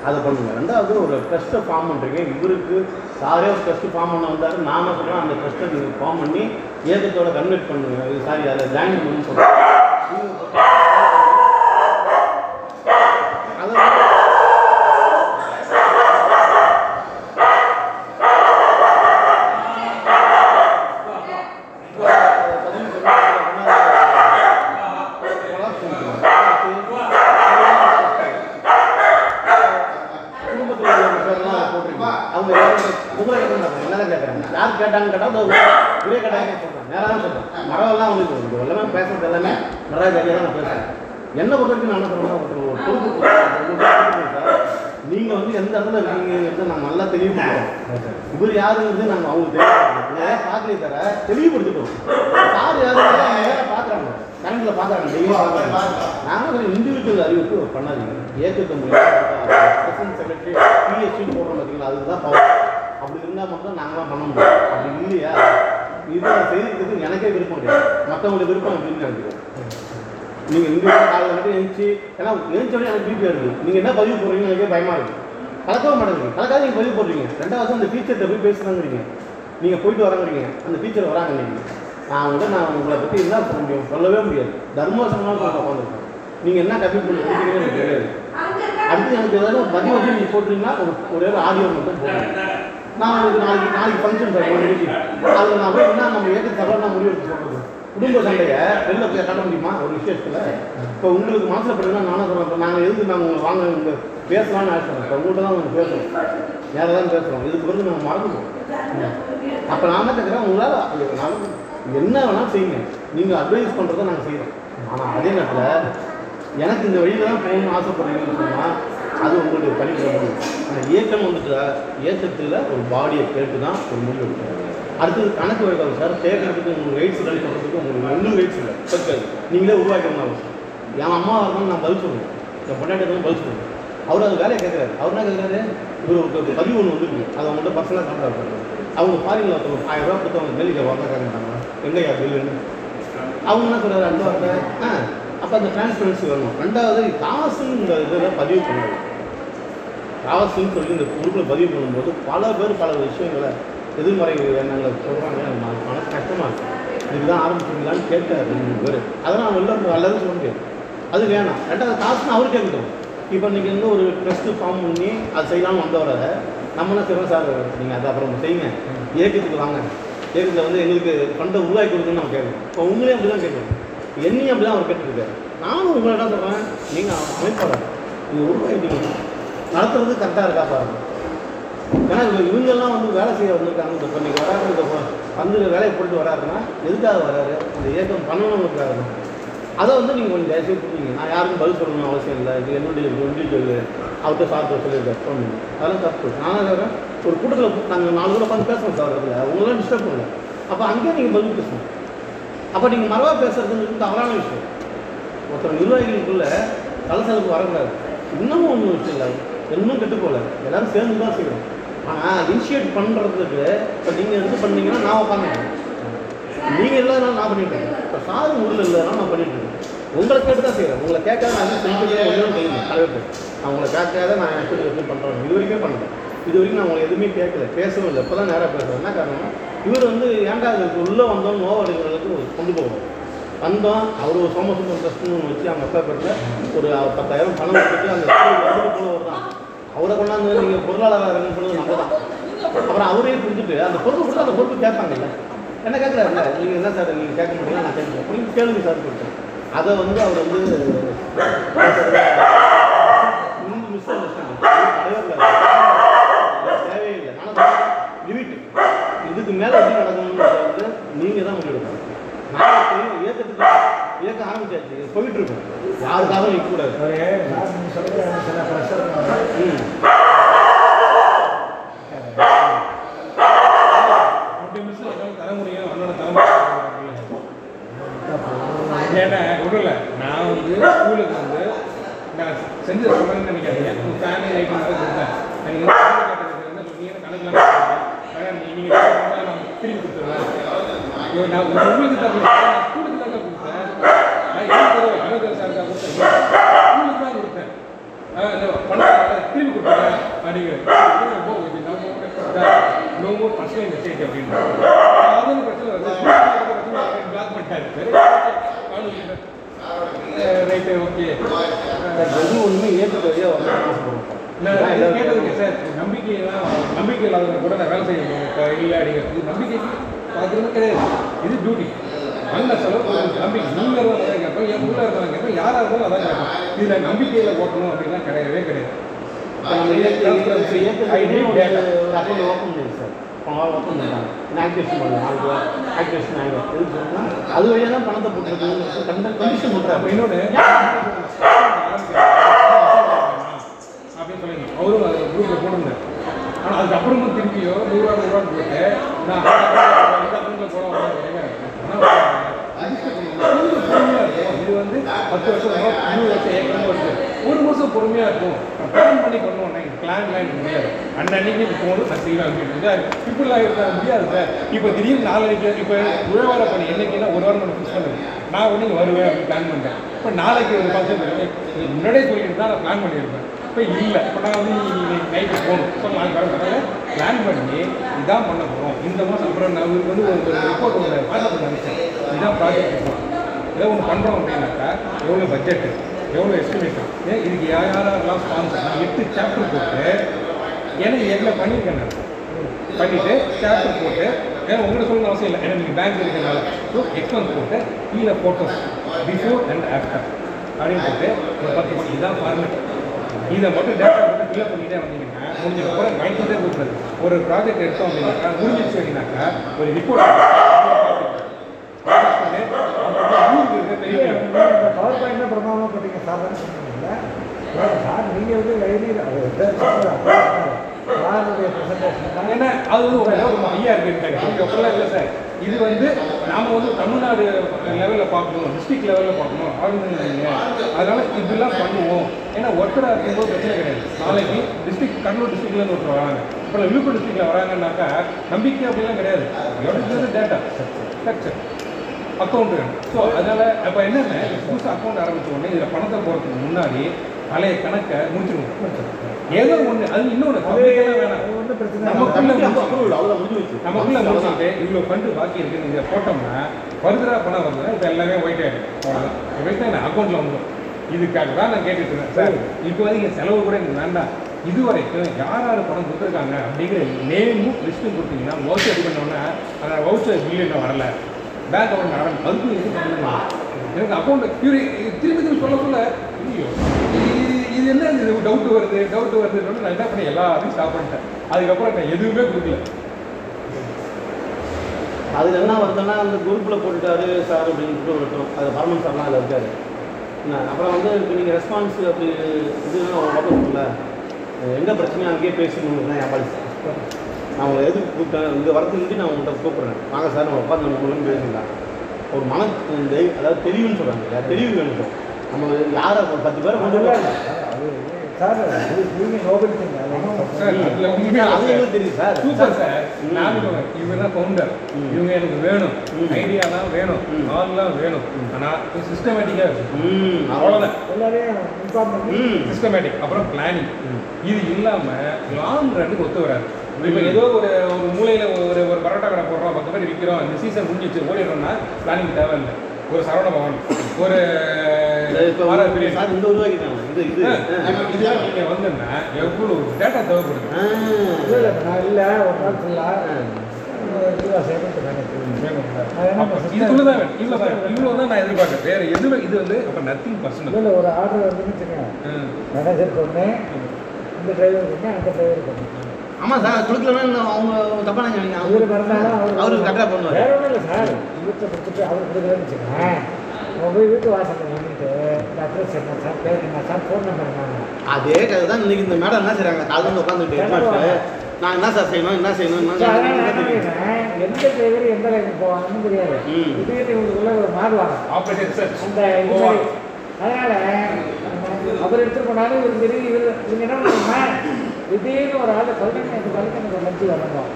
அதை பண்ணுங்க. ரெண்டாவது ஒரு ட்ரஸ்ட்டை ஃபார்ம் பண்ணுறீங்க இவருக்கு சாரே ஒரு ட்ரஸ்ட்டு ஃபார்ம் பண்ண வந்தார். நானும் சொல்கிறேன் அந்த ட்ரஸ்ட்டை நீங்கள் ஃபார்ம் பண்ணி ஏகத்தோட கன்வெர்ட் பண்ணுங்க. சாரி அதை ஜாயின் பண்ணுன்னு சொல்கிறேன் அதை வந்து குடும்பத்தில் உள்ள பேர்லாம் போட்டிருக்கீங்க. அவங்க யாரும் உங்களை கேட்க மாட்டாங்க. என்னதான் கேட்கறாங்க? யார் கேட்டாங்கன்னு கேட்டா அதோ ஒரே கேட்டாங்க சொல்றேன். நேரா தான் சொல்றேன். மரவெல்லாம் அவங்களுக்கு இருக்கு. எல்லாமே பேசுறது எல்லாமே நிறைய ஜாலியாக தான் நான் பேசுறேன். என்ன பொறுத்த நான் என்ன ஒரு பொறுப்பு சார். நீங்க வந்து எந்த இடத்துல இருக்கீங்கிறது நாங்கள் நல்லா தெளிவுபடுத்துறோம் இவர் யாருங்கிறது நாங்கள் அவங்க தெளிவுபடுத்துறோம். பார்க்கலே தர தெளிவுபடுத்திட்டோம். சார் யாருங்கிறது அவங்க பார்க்குறாங்க? கரண்ட்ல பார்க்குறாங்க. டெய்லியும் பார்க்குறாங்க. நாங்கள் இண்டிவிஜுவல் அறிவிப்பு பண்ணாதீங்க. ஏற்கத்த முடியும் செக்ரட்டரி பிஎஸ்சி போடுறோம் பார்த்தீங்களா? அதுதான் பவர் அப்படி இருந்தால் மட்டும் நாங்களாம் பண்ண முடியும். அப்படி இல்லையா? இதை செய்யறதுக்கு எனக்கே விருப்பம் கிடையாது. மற்றவங்களுக்கு விருப்பம் அப்படின்னு நினைக்கிறோம் நீங்கள் இங்கே காலையில் மட்டும் எழுந்துச்சு ஏன்னா எழுந்தோடனே எனக்கு பிபி வருது. நீங்கள் என்ன பதிவு போடுறீங்கன்னு எனக்கு பயமாக இருக்குது கலக்கவே மாட்டேங்குது கலக்காத நீங்கள் பதிவு போடுறீங்க. ரெண்டாவது அந்த டீச்சர்கிட்ட போய் பேசுகிறாங்கிறீங்க நீங்கள் போயிட்டு வராங்கிறீங்க. அந்த டீச்சர் வராங்க நீங்கள் நான் வந்து நான் உங்களை பற்றி என்ன சொல்ல முடியும்? சொல்லவே முடியாது. தர்மசனமாக சொல்ல உட்காந்துருக்கேன் நீங்கள் என்ன கம்மி பண்ணி கொடுக்குறீங்கன்னு எனக்கு தெரியாது. அடுத்து எனக்கு ஏதாவது ஒரு பதிவு வந்து நீங்கள் போட்டுறீங்கன்னா ஒரு ஒரே ஒரு ஆடியோ மட்டும் போடுங்க. நான் உங்களுக்கு நாளைக்கு நாளைக்கு ஃபங்க்ஷன் சார் ஒரு அதில் நான் போய் என்ன நம்ம ஏற்ற தகவல் நான் முடிவு எடுத்து குடும்ப சண்டையை வெளில போய் காட்ட முடியுமா? ஒரு விஷயத்தில். இப்போ உங்களுக்கு மனசில் படுதுன்னா நானும் சொல்கிறேன் இப்போ நாங்கள் எதுக்கு நாங்கள் உங்களை வாங்க இங்கே பேசலாம்னு ஆசைப்படுறோம் இப்போ உங்கள்கிட்ட தான் நாங்கள் பேசுகிறோம் வேறு தான் பேசுகிறோம் இதுக்கு வந்து நாங்கள் மறந்துட்டோம் அப்போ நான் தான் கேட்குறேன் உங்களால் நான் என்ன வேணாலும் செய்யுங்க. நீங்கள் அட்வைஸ் பண்ணுறத நாங்கள் செய்கிறோம் ஆனால் அதே நேரத்தில் எனக்கு இந்த வழியில் தான் போகணும்னு ஆசைப்படுறீங்கன்னு சொன்னால் அது உங்களுடைய பணி முடியும் ஆனால் இயக்கம் வந்துட்டு ஏற்றத்தில் ஒரு பாடியை கேட்டு தான் ஒரு முடிவு எடுக்கணும். அடுத்தது கணக்கு வைக்காது சார் கேட்கறதுக்கு உங்களுக்கு வெயிட்ஸ் இல்லை சொல்கிறதுக்கு உங்களுக்கு ஒன்றும் வெயிட்ஸ் இல்லை இருக்காது நீங்களே உருவாக்கணும் சார் என் அம்மா இருந்தாலும் நான் பதில் சொல்லுவேன் என் பொண்டாட்டி இருக்கணும் பதில் சொல்லுவேன் அவர் அது வேலையை கேட்குறாரு. அவர் என்ன கேட்குறாரு? இவர் ஒரு பதிவு ஒன்று வந்துருக்கு. அதை அவங்கள்ட்ட பர்சனலாக காண்டாக்ட் அவங்க ஃபாரினில் ஒருத்தவங்க ஆயிரம் ரூபா கொடுத்து அவங்க டெல்லிக்கு வரல எங்கேயா பில்லுன்னு அவங்க என்ன சொல்கிறாரு அந்த வார்த்தை ஆ அப்போ அந்த டிரான்ஸ்பரன்சி வரணும். ரெண்டாவது காசுன்னு இந்த இதில் பதிவு பண்ணணும். காசுன்னு சொல்லி இந்த குரூப்பில் பதிவு பண்ணும்போது பல பேர் பல விஷயங்களை எதிர்மறை எண்ணங்களை சொல்கிறாங்க மன- கஷ்டமாக இருக்கு. இதுதான் தான் ஆரம்பிச்சிங்களான்னு கேட்காரு ரெண்டு பேர். அதெல்லாம் வெளில நல்லதும் சொல்ல முடியாது. அது வேணாம். ரெண்டாவது காசுன்னு அவர் கேட்கட்டும் இப்போ நீங்கள் வந்து ஒரு ட்ரெஸ்ட்டு ஃபார்ம் பண்ணி அது செய்யலாம்னு வந்தவரை நம்ம என்ன செய்வோம் சார்? நீங்கள் அதை அப்புறம் செய்யுங்க. இயக்கத்துக்கு வாங்க. இயக்கத்தில் வந்து எங்களுக்கு ஃபண்டை உருவாக்கி கொடுக்குன்னு நம்ம கேட்கணும். இப்போ உங்களையும் அப்படி தான் கேட்கணும். என்னையும் அப்படி தான் அவர் கேட்டுருக்காரு நானும் உங்களை என்ன சொல்கிறேன் நீங்கள் அமைப்பாளர். நீங்கள் உருவாக்கிட்டீங்க. நடத்துறது கரெக்டாக இருக்கா பாருங்கள் ஏன்னா இவங்கெல்லாம் வந்து வேலை செய்ய வந்திருக்காங்க இந்த இப்போ வராரு இந்த வந்து வேலையை போட்டு வராருன்னா எதுக்காக வராரு? இந்த இயக்கம் பண்ணணுங்கிறதுக்காக தான். அதை வந்து நீங்கள் கொஞ்சம் தயவுசெய்து புரிஞ்சுங்க நான் யாருக்கும் பதில் சொல்லணும்னு அவசியம் இல்லை. இது என்னுடைய இண்டிவிஜுவல் அவர்கிட்ட சாப்பிட்டு சொல்லியிருக்காரு பண்ணணும் அதெல்லாம் தப்பு. நான் ஒரு கூட்டத்தில் நாங்கள் நாலு கூட உட்காந்து பேசுவோம் சார் அதில் உங்களெல்லாம் டிஸ்டர்ப் பண்ணல. அப்போ அங்கேயே நீங்கள் பதில் பேசணும். அப்போ நீங்கள் மரவா பேசுறதுங்கிறது தவறான விஷயம். ஒருத்தர் நிர்வாகிகளுக்குள்ள கலசலுக்கு வரக்கூடாது. இன்னமும் ஒன்றும் விஷயம் இல்லை. இன்னும் கெட்டு போகல. எல்லாரும் சேர்ந்து தான் செய்யணும். ஆனால் இனிஷியேட் பண்ணுறதுக்கு இப்போ நீங்கள் வந்து பண்ணீங்கன்னா நான் உட்காந்துருக்கேன் நீங்கள் இல்லாதனால நான் பண்ணிட்டேன். இப்போ சாரு ஊரில் இல்லாதனால நான் பண்ணிட்டு இருக்கேன் உங்களை கேட்டு தான் செய்கிறேன் உங்களை கேட்காத நான் எதுவும் செஞ்சு ஒன்றும் செய்யணும் தலைவர் நான் உங்களை கேட்காத நான் ஆக்சுவலி எதுவும் பண்ணுறேன் இது வரைக்கும் பண்ணுறேன் இது வரைக்கும் நான் உங்களை எதுவுமே கேட்கல. பேசவும் இல்லை. இப்போ தான் நேராக பேசுகிறேன் என்ன காரணம் இவர் வந்து ஏன்டா அதுக்கு உள்ளே வந்தோம் நோவடிகளுக்கு கொண்டு போகணும் வந்தோம் அவர் ஒரு சோமசுந்தரம் ட்ரஸ்ட்னு ஒன்று வச்சு அவங்க அப்பா பேரில் ஒரு பத்தாயிரம் பணம் கொடுத்து அந்த ஸ்கூல் தான். அவரை கொண்டாந்து நீங்கள் பொருளாளராக பண்ணது நம்ம தான் அப்புறம் அவரே புரிஞ்சுட்டு அந்த பொறுப்பு கொடுத்து அந்த பொறுப்பு கேட்பாங்கல்ல. என்ன கேட்குறாருல்ல? நீங்கள் என்ன சார் நீங்கள் கேட்க மாட்டீங்க நான் கேட்குறேன் நீங்கள் கேளுங்க சார் கொடுத்தேன் அதை வந்து அவர் வந்து மிஸ் தேவையில்லை. ஆனால் லிமிட் இதுக்கு மேலே எப்படி நடக்கணும்னு வந்து நீங்கள் தான் முடிவெடுக்கணும். நான் இயக்கத்துக்கு இயக்க ஆரம்பிச்சாச்சு. போயிட்டு இருக்கும். யாருக்காகவும் நிற்கக்கூடாது ஒரு எனக்கு சில ப்ரெஷர் ஏன்னா இல்லை நான் வந்து ஸ்கூலுக்கு வந்து நான் செஞ்ச சொன்னேன்னு நினைக்காதீங்க உங்கள் ஃபேமிலி ஐட்டம் கொடுத்தேன். நீங்கள் வந்து நீங்கள் கணக்கெலாம் ஆனால் நீங்கள் திருப்பி கொடுத்துருவேன் நான் உங்களுக்கு தான் கொடுத்தேன் நான் ஸ்கூலுக்கு தான் கொடுத்தேன் நான் எனக்கு ஒரு அனுதர் சார் தான் கொடுத்தேன் தான் கொடுத்தேன் ஆ, இந்த பணத்தை திருப்பி கொடுத்துருவேன் அப்படிங்கிற நோ மோர் பர்சனல் மெசேஜ் அப்படின்னு. அது ஒரு பிரச்சனை வருது பிளாக் பண்ணிட்டாரு. Right okay. எது ஒன்றுமே ஏற்றுக்கொள்ளையே வந்து கேட்டதுங்க சார் நம்பிக்கை நம்பிக்கை இல்லாதவங்க கூட நான் வேலை செய்யணும் இல்லை அப்படிங்கிறது இது நம்பிக்கைக்கு பார்க்குறது கிடையாது. இது டியூட்டி நல்ல செலவு. நம்பிக்கை. நீங்கள் கேட்போம் என் உள்ள இருந்தாலும் கேட்போம் யாராக இருந்தாலும் அதான் கேட்போம் இதில் நம்பிக்கையில் ஓட்டணும் அப்படின்னா கிடையவே கிடையாது அது வழியாக தான் பணத்தை போட்டுருக்கு இன்னொன்று அப்படின்னு சொல்லுங்க அவரும் குரூப்பில் போட்டிருந்தார் ஆனால் அதுக்கப்புறமும் திருப்பியோ நூறுரூவா நூறுரூவான்னு போட்டு நான் போட வந்து பத்து வருஷம் இருபது வருஷம் ஏக்கரமாக வருது. ஒரு வருஷம் பொறுமையாக இருக்கும். பிளான் பண்ணி பண்ணுவோம் பிளான் லைன் முடியாது. அன்னன்னைக்கு போகணும் நான் செய்வேன் அப்படின்னு இப்படிலாம் இருக்க முடியாது சார். இப்போ திடீர்னு நாளைக்கு இப்போ உழவார பண்ணி என்னைக்குன்னா ஒரு வாரம் ஃபிக்ஸ் பண்ணுது நான் ஒன்று வருவேன் அப்படின்னு பிளான் பண்ணிட்டேன். இப்போ நாளைக்கு ஒரு பார்த்து முன்னாடியே சொல்லிட்டு தான் நான் பிளான் பண்ணியிருப்பேன். இப்போ இல்லை. இப்போ நான் வந்து நைட்டு போகணும் ஸோ நாளைக்கு வர பிளான் பண்ணி இதான் பண்ண போகிறோம் இந்த மாதம் அப்புறம் நான் வந்து ஒரு ரிப்போர்ட் ஒன்று வாட்ஸ்அப் நினச்சேன். இதான் ப்ராஜெக்ட் ரிப்போர்ட் ஏதோ ஒன்று பண்ணுறோம் அப்படின்னாக்கா எவ்வளோ பட்ஜெட்டு எவ்வளோ எஸ்டிமேஷன் ஏன் இதுக்கு யார் யாரெல்லாம் ஸ்பான்சர் நான் எட்டு சாப்டர் போட்டு ஏன்னா எதில் பண்ணியிருக்கேன் நான்? பண்ணிவிட்டு சாப்டர் போட்டு ஏன்னா உங்கள்கிட்ட சொல்லணும் அவசியம் இல்லை. ஏன்னா நீங்கள் பேங்க் இருக்கிறனால ஸோ எக்ஸ்பென்ஸ் போட்டு கீழே ஃபோட்டோஸ் பிஃபோர் அண்ட் ஆஃப்டர் அப்படின்னு போட்டு ஒரு பத்து பக்கம் இதுதான் ஃபார்மேட் இதை மட்டும் டேட்டா மட்டும் ஃபில்அப் பண்ணிட்டே வந்தீங்கன்னா முடிஞ்சதுக்கப்புறம் மைண்ட்லேயே கொடுக்குறது ஒரு ப்ராஜெக்ட் எடுத்தோம் அப்படின்னாக்கா முடிஞ்சிச்சு அப்படின்னாக்கா ஒரு ரிப்போர்ட் பெரிய இந்த பவர் பாயிண்ட் பிரமாதமாக போட்டீங்க சார் சார் நீங்கள் வந்து எழுதி சாருடைய ப்ரெசன்டேஷன் ஏன்னா அது வந்து ஒரு ஒரு ஐயா இருக்குன்ட்டாங்க அப்படிலாம் இல்லை சார். இது வந்து நாம வந்து தமிழ்நாடு லெவலில் பார்க்கணும் டிஸ்ட்ரிக்ட் லெவலில் பார்க்கணும் ஆளுநர் அதனால இப்படிலாம் பண்ணுவோம். ஏன்னா ஒருத்தராக இருக்கும்போது பிரச்சனை கிடையாது. நாளைக்கு டிஸ்ட்ரிக்ட் கடலூர் டிஸ்ட்ரிக்ட்லேருந்து ஒருத்தர் வராங்க. இப்போ விழுப்புரம் டிஸ்ட்ரிக்டில் வராங்கன்னாக்கா நம்பிக்கை அப்படிலாம் கிடையாது. எவ்வளோ டேட்டா ஸ்ட்ரக்சர் அக்கௌண்ட் வேணும். ஸோ அதனால் அப்போ என்னென்ன புதுசாக அக்கௌண்ட் ஆரம்பிச்ச உடனே இதில் பணத்தை போகிறதுக்கு முன்னாடி பழைய கணக்கை முடிச்சிருவோம். ஏதோ ஒன்று அது இன்னொன்று நமக்குள்ள நமக்குள்ள முடிச்சுட்டு இவ்வளோ ஃபண்டு பாக்கி இருக்கு நீங்க போட்டோம்னா ஃபர்தராக பணம் வருதுன்னா இப்போ எல்லாமே ஒயிட் ஆகிடும் அவ்வளோதான் அக்கௌண்ட்டில் வந்துடும் இதுக்காக தான் நான் கேட்டுட்டு இருந்தேன் சார் இப்போ வந்து இங்கே செலவு கூட எனக்கு வேண்டாம். இது வரைக்கும் யார் யார் பணம் கொடுத்துருக்காங்க அப்படிங்கிற நேமும் லிஸ்ட்டும் கொடுத்தீங்கன்னா வவுச்சர் இது பண்ணோன்னா அந்த வவுச்சர் பில் இன்னும் வரல. பேங்க் அக்கௌண்ட் ஆரம்பி அதுக்கும் இது பண்ணலாம் எனக்கு அக்கௌண்ட் திரும்பி திரும்பி சொல்ல சொல்ல இது இது என்ன இது? டவுட் வருது டவுட் வருதுன்னு நான் என்ன பண்ணி எல்லாத்தையும் ஸ்டாப் பண்ணிட்டேன். அதுக்கப்புறம் நான் எதுவுமே கொடுக்கல. அதில் என்ன வருதுன்னா அந்த குரூப்பில் போட்டுட்டாரு சார் அப்படின்னு வரட்டும் அது பரமன் சார்லாம் அதில் இருக்காரு என்ன அப்புறம் வந்து இப்போ நீங்கள் ரெஸ்பான்ஸ் அப்படி இதுன்னா ஒரு பக்கம் இருக்குல்ல எங்கே பிரச்சனையும் அங்கேயே பேசணும்னு தான் என் பாலிசி நான் உங்களை எதுக்கு கூப்பிட்டேன் வரதுக்கு முன்னாடி நான் உங்கள்கிட்ட கூப்பிட்றேன். வாங்க சார் நம்ம உட்காந்து நம்ம மூலம் பேசிக்கலாம் ஒரு மன இந்த அதாவது தெளிவுன்னு சொல்கிறாங்க இல்லையா? தெளிவு வேணும் நம்ம யாரை ஒரு பத்து பேரை கொண்டு sir think sir super sir. இவங்க தான் ஃபவுண்டர். இவங்க எனக்கு வேணும். ஐடியாலாம் வேணும். ம். ஆல்லாம் வேணும். ஆனா சிஸ்டமேட்டிக்காக இருக்கும் ம். அவ்வளோதான் எல்லாரையும் இன்ஃபார்ம் பண்ணி ம். சிஸ்டமேட்டிக் அப்புறம் பிளானிங். இது இல்லாம லாங் ரன்னுக்கு ஒத்து வராது. இப்போ ஏதோ ஒரு ஒரு மூலையில ஒரு ஒரு பரோட்டா கடை போடுறோம் பத்து பேர் விற்கிறோம் இந்த சீசன் முடிஞ்சிச்சு ஓடிடுறோம்னா பிளானிங் தேவையில்லை. ஒரு சரவண பவன் ஒரு இப்போ ஆர்ஆர் பிரியாணி. சார் இந்த உருவாக்கிட்டாங்க இது இது. ஆ, ஆ. இப்ப இதெல்லாம் நீங்க வந்தோம்னா எவ்வளவு டேட்டா தேவைப்படுது. இல்லை நான் இல்லை ஒரு நாள் ஃபுல்லாக ஒரு ஆர்டர் வருதுன்னு வச்சுக்கோங்க மேனேஜருக்கு ஒன்று இந்த டிரைவருக்கு ஒன்று அந்த டிரைவருக்கு ஒன்று ஆமா சார் கொடுக்கலன்னா அவங்க தப்பா நினைக்காதீங்க இவர் அவங்க மறந்தாலும் அவர் அவரு கரெக்டாக பண்ணுவார் வேற ஒன்றும் இல்லை சார் இவர்கிட்ட கொடுத்துட்டு அவர் கொடுக்குறேன்னு வச்சுக்கோங்க அவங்க போய் வீட்டு வாசலில் நின்றுட்டு அட்ரஸ் என்ன சார் பேர் என்ன சார் ஃபோன் நம்பர் என்னங்க அதே கதை தான் இன்னைக்கு இந்த மேடம் என்ன செய்றாங்க? காலையில் வந்து உட்காந்துட்டு நான் என்ன சார் செய்யணும் என்ன செய்யணும் என்ன என்ன எந்த டிரைவர் எந்த லைனுக்கு போவாங்கன்னு தெரியாது. திடீர்னு இவங்களுக்குள்ள ஒரு மாறுவாங்க. ஆப்ரேட்டர் ரிசர்ச் அந்த இது. அதனால அவர் எடுத்துட்டு போனாலும் இவர் சரி இவர் இவங்க என்ன பண்ணுவாங்க திடீர்னு ஒரு ஆள் சொல்றேன் எனக்கு வரைக்கும் எனக்கு ஒரு லஞ்சு வரணும்.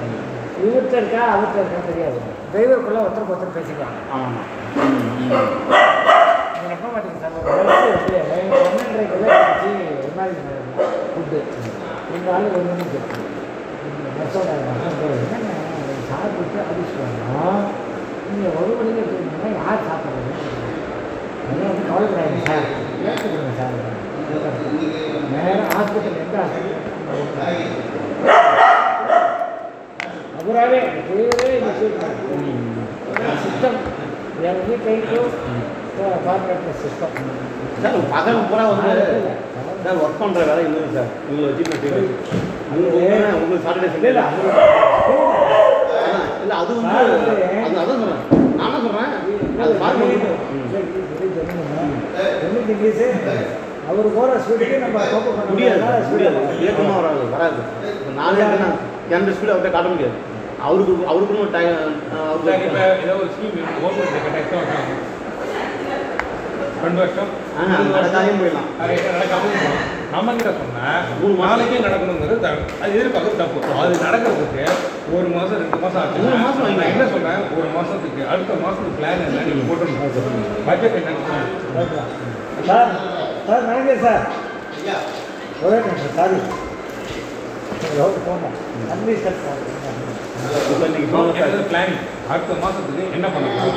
இவர்கிட்ட இருக்கா அவர்கிட்ட இருக்கா தெரியாது. டிரைவருக்குள்ள ஒருத்தருக்கு ஒருத்தர் பேசிக்கலாம் ஆமாம் நம்ப மாட்டீங்க சார். பன்னெண்டரைக்குள்ள வச்சு ஒரு மாதிரி ஃபுட்டு இந்த ஆள் ஒரு மணிக்கு பஸ்ஸோட சாப்பிட்டு அடிச்சுட்டோம்னா நீங்கள் ஒரு மணிக்கு எடுத்துக்கிட்டீங்கன்னா யார் சாப்பிட்றது? அதெல்லாம் வந்து கவலைப்படாதீங்க சார். ஏற்றுக்கொடுங்க சார். நேரம் ஹாஸ்பிட்டல் எந்த ஹாஸ்பிட்டல் அவராகவே இந்த system every time corporate system sir பகல் பூரா வந்து சார் ஒர்க் பண்ணுற வேலை இல்லை சார் இவங்களை வச்சு உங்களுக்கு உங்களுக்கு சாட்டர்டே சண்டே இல்லை இல்லை இல்லை அது வந்து அது அதான் சொல்கிறேன் நான் என்ன சொல்கிறேன் அது பாருங்க அவர் போகிற ஸ்பீடுக்கு நம்ம கோப்பை பண்ண முடியாது. முடியாது ஏக்கமாக வராது வராது. இப்போ நானே என்ன என் ஸ்பீடு அவர்கிட்ட காட்ட முடியாது. அவருக்கு அவருக்குன்னு ஒரு டைம் ஏதோ ஒரு ஸ்கீம்? ரெண்டு வருஷம்? ஆ, நடக்காதையும் போயிடலாம். அது நடக்காம போகலாம். நம்ம கிட்ட சொன்னா மூணு. நாளைக்கே நடக்கணுங்கிறது அது எதிர்பார்க்கறது தப்பு. அது நடக்கிறதுக்கு ஒரு மாசம் ரெண்டு மாசம் ஆச்சு. மூணு மாசம் வைங்க. நான் என்ன சொல்றேன்? ஒரு மாசத்துக்கு அடுத்த மாசத்துக்கு பிளான் என்ன? நீங்க போட்டு budget. Sir sir manager sir ஒரே நிமிஷம் சாரி போனோம் அன்லி சார் பிளானிங் அடுத்த மாசத்துக்கு என்ன பண்ணணும்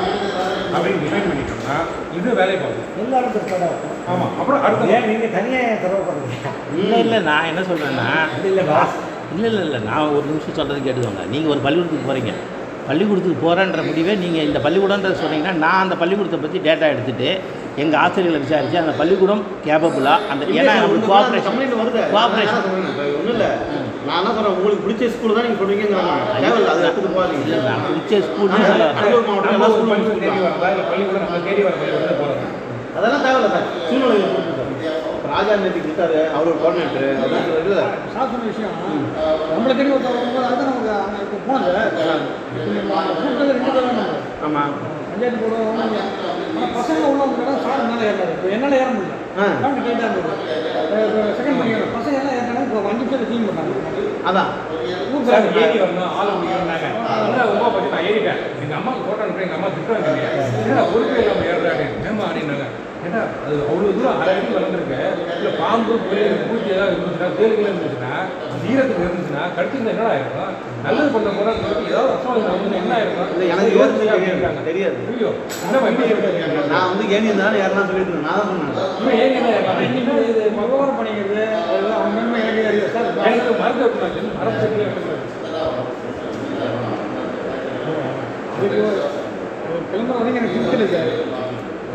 அப்படின்னு டிசைன் பண்ணிட்டோம்னா இது வேலை பார்க்கும் எல்லாரும் பிற்பாடாக இருக்கும் ஆமா. அப்புறம் அடுத்த ஏன் நீங்கள் தனியாக செலவு பண்ணுறீங்க இல்லை இல்லை. நான் என்ன சொல்கிறேன்னா இல்லை பாஸ் இல்லை இல்லை இல்லை. நான் ஒரு நிமிஷம் சொல்கிறது கேட்டுக்கோங்க. நீங்கள் ஒரு பள்ளிக்கூடத்துக்கு போகிறீங்க பள்ளிக்கூடத்துக்கு போகிறேன்ற முடிவே நீங்கள் இந்த பள்ளிக்கூடன்றத சொன்னீங்கன்னா நான் அந்த பள்ளிக்கூடத்தை பற்றி டேட்டா எடுத்துகிட்டு எங்கள் ஆசிரியர்களை விசாரித்து அந்த பள்ளிக்கூடம் கேப்பபுளாக அந்த ஏன்னா நம்மளுக்கு கோஆப்ரேஷன் கோஆப்ரேஷன் ஒன்றும் இல்லை. நான் என்ன சொல்கிறேன் உங்களுக்கு பிடிச்ச ஸ்கூல் தான் நீங்கள் நான் பிடிச்ச போகிறோம் அதெல்லாம் தேவையில்ல சார். இப்போ ராஜா நேற்றுக்கு இருக்காரு அவரோட கோஆர்டினேட்டர் அதான் இல்லை சார் சொன்ன விஷயம். நம்மளை தேடி ஒருத்தர் வரும்போது அதுதான் நமக்கு போனது. ஆமாம் பஞ்சாயத்து போட வந்தாங்க ஆனால் பசங்க உள்ள வந்தாங்க சார் என்னால் ஏறாது இப்போ என்னால் ஏற முடியல. செகண்ட் பண்ணிக்கிறேன் பசங்க எல்லாம் ஏறினாங்க இப்போ அஞ்சு நிமிஷத்தில் தீங்க பண்ணாங்க அதான். ஏறி வரணும் ஆள் முடிக்கணும்னாங்க அதனால உமா பற்றி நான் ஏறிட்டேன். எங்கள் அம்மாவுக்கு ஃபோட்டோ அனுப்பி எங்கள் அம்மா திட்டுறாங்க ஏன்னா பொறுப்பே இல்லாமல் ஏறுறாங்க. ஏமா அப்படின்னாங்க. ஏன்னா அது அவ்வளோ தூரம் அரை அடி வளர்ந்துருக்கு. இல்லை பாம்பு புயல் பூச்சி ஏதாவது இருந்துச்சுன்னா தேலுகள் இருந்துச்சுன்னா ஈரத்துக்கு இருந்துச்சுன்னா கடிச்சிருந்தா என்னடா ஆயிருக்கும் நல்லது பண்ண போகிறா ஏதாவது நடந்துச்சுன்னா என்ன ஆயிருக்கும் இல்லை, எனக்கு யோசிச்சு தெரியாது. ஐயோ என்ன ஏறிட்டாங்க நான் வந்து ஏனி இருந்தாலும் யாரெல்லாம் சொல்லிட்டு இருந்தேன். நான் தான் சொன்னேன். என்ன ஏறலாம்? இன்னும் இது மகவாரம் பண்ணிக்கிறது அதெல்லாம் அவங்க எனக்கு அறியாது சார் எனக்கு மருந்து கிளம்புற வரைக்கும் எனக்கு திருப்தி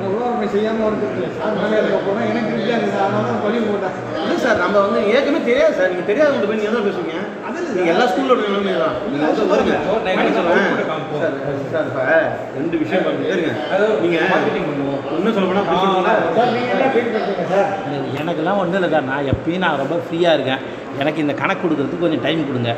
சார் உருவாக்கம் செய்யாமல் ஒரு திருப்தி சார் மேலே இருக்க போனால் எனக்கு திருப்தியாக இருந்தது அதனால போட்டேன். இல்லை சார் நம்ம வந்து ஏற்கனவே தெரியாது சார். நீங்கள் தெரியாத போய் நீங்கள் தான் பேசுவீங்க? நீங்கள் எல்லா ஸ்கூலோட நிலைமை தான். நீங்கள் வந்து வருங்க. சார் சார் இப்போ ரெண்டு விஷயம் பாருங்க. இருங்க. நீங்கள் marketing பண்ணுவோம். இன்னும் சொல்ல போனால் சார் நீங்கள் பண்ணுறீங்க சார். எனக்கெல்லாம் ஒன்றும் இல்லை சார். நான் எப்பயும் நான் ரொம்ப ஃப்ரீயாக இருக்கேன். எனக்கு இந்த கணக்கு கொடுக்கறதுக்கு கொஞ்சம் டைம் கொடுங்க.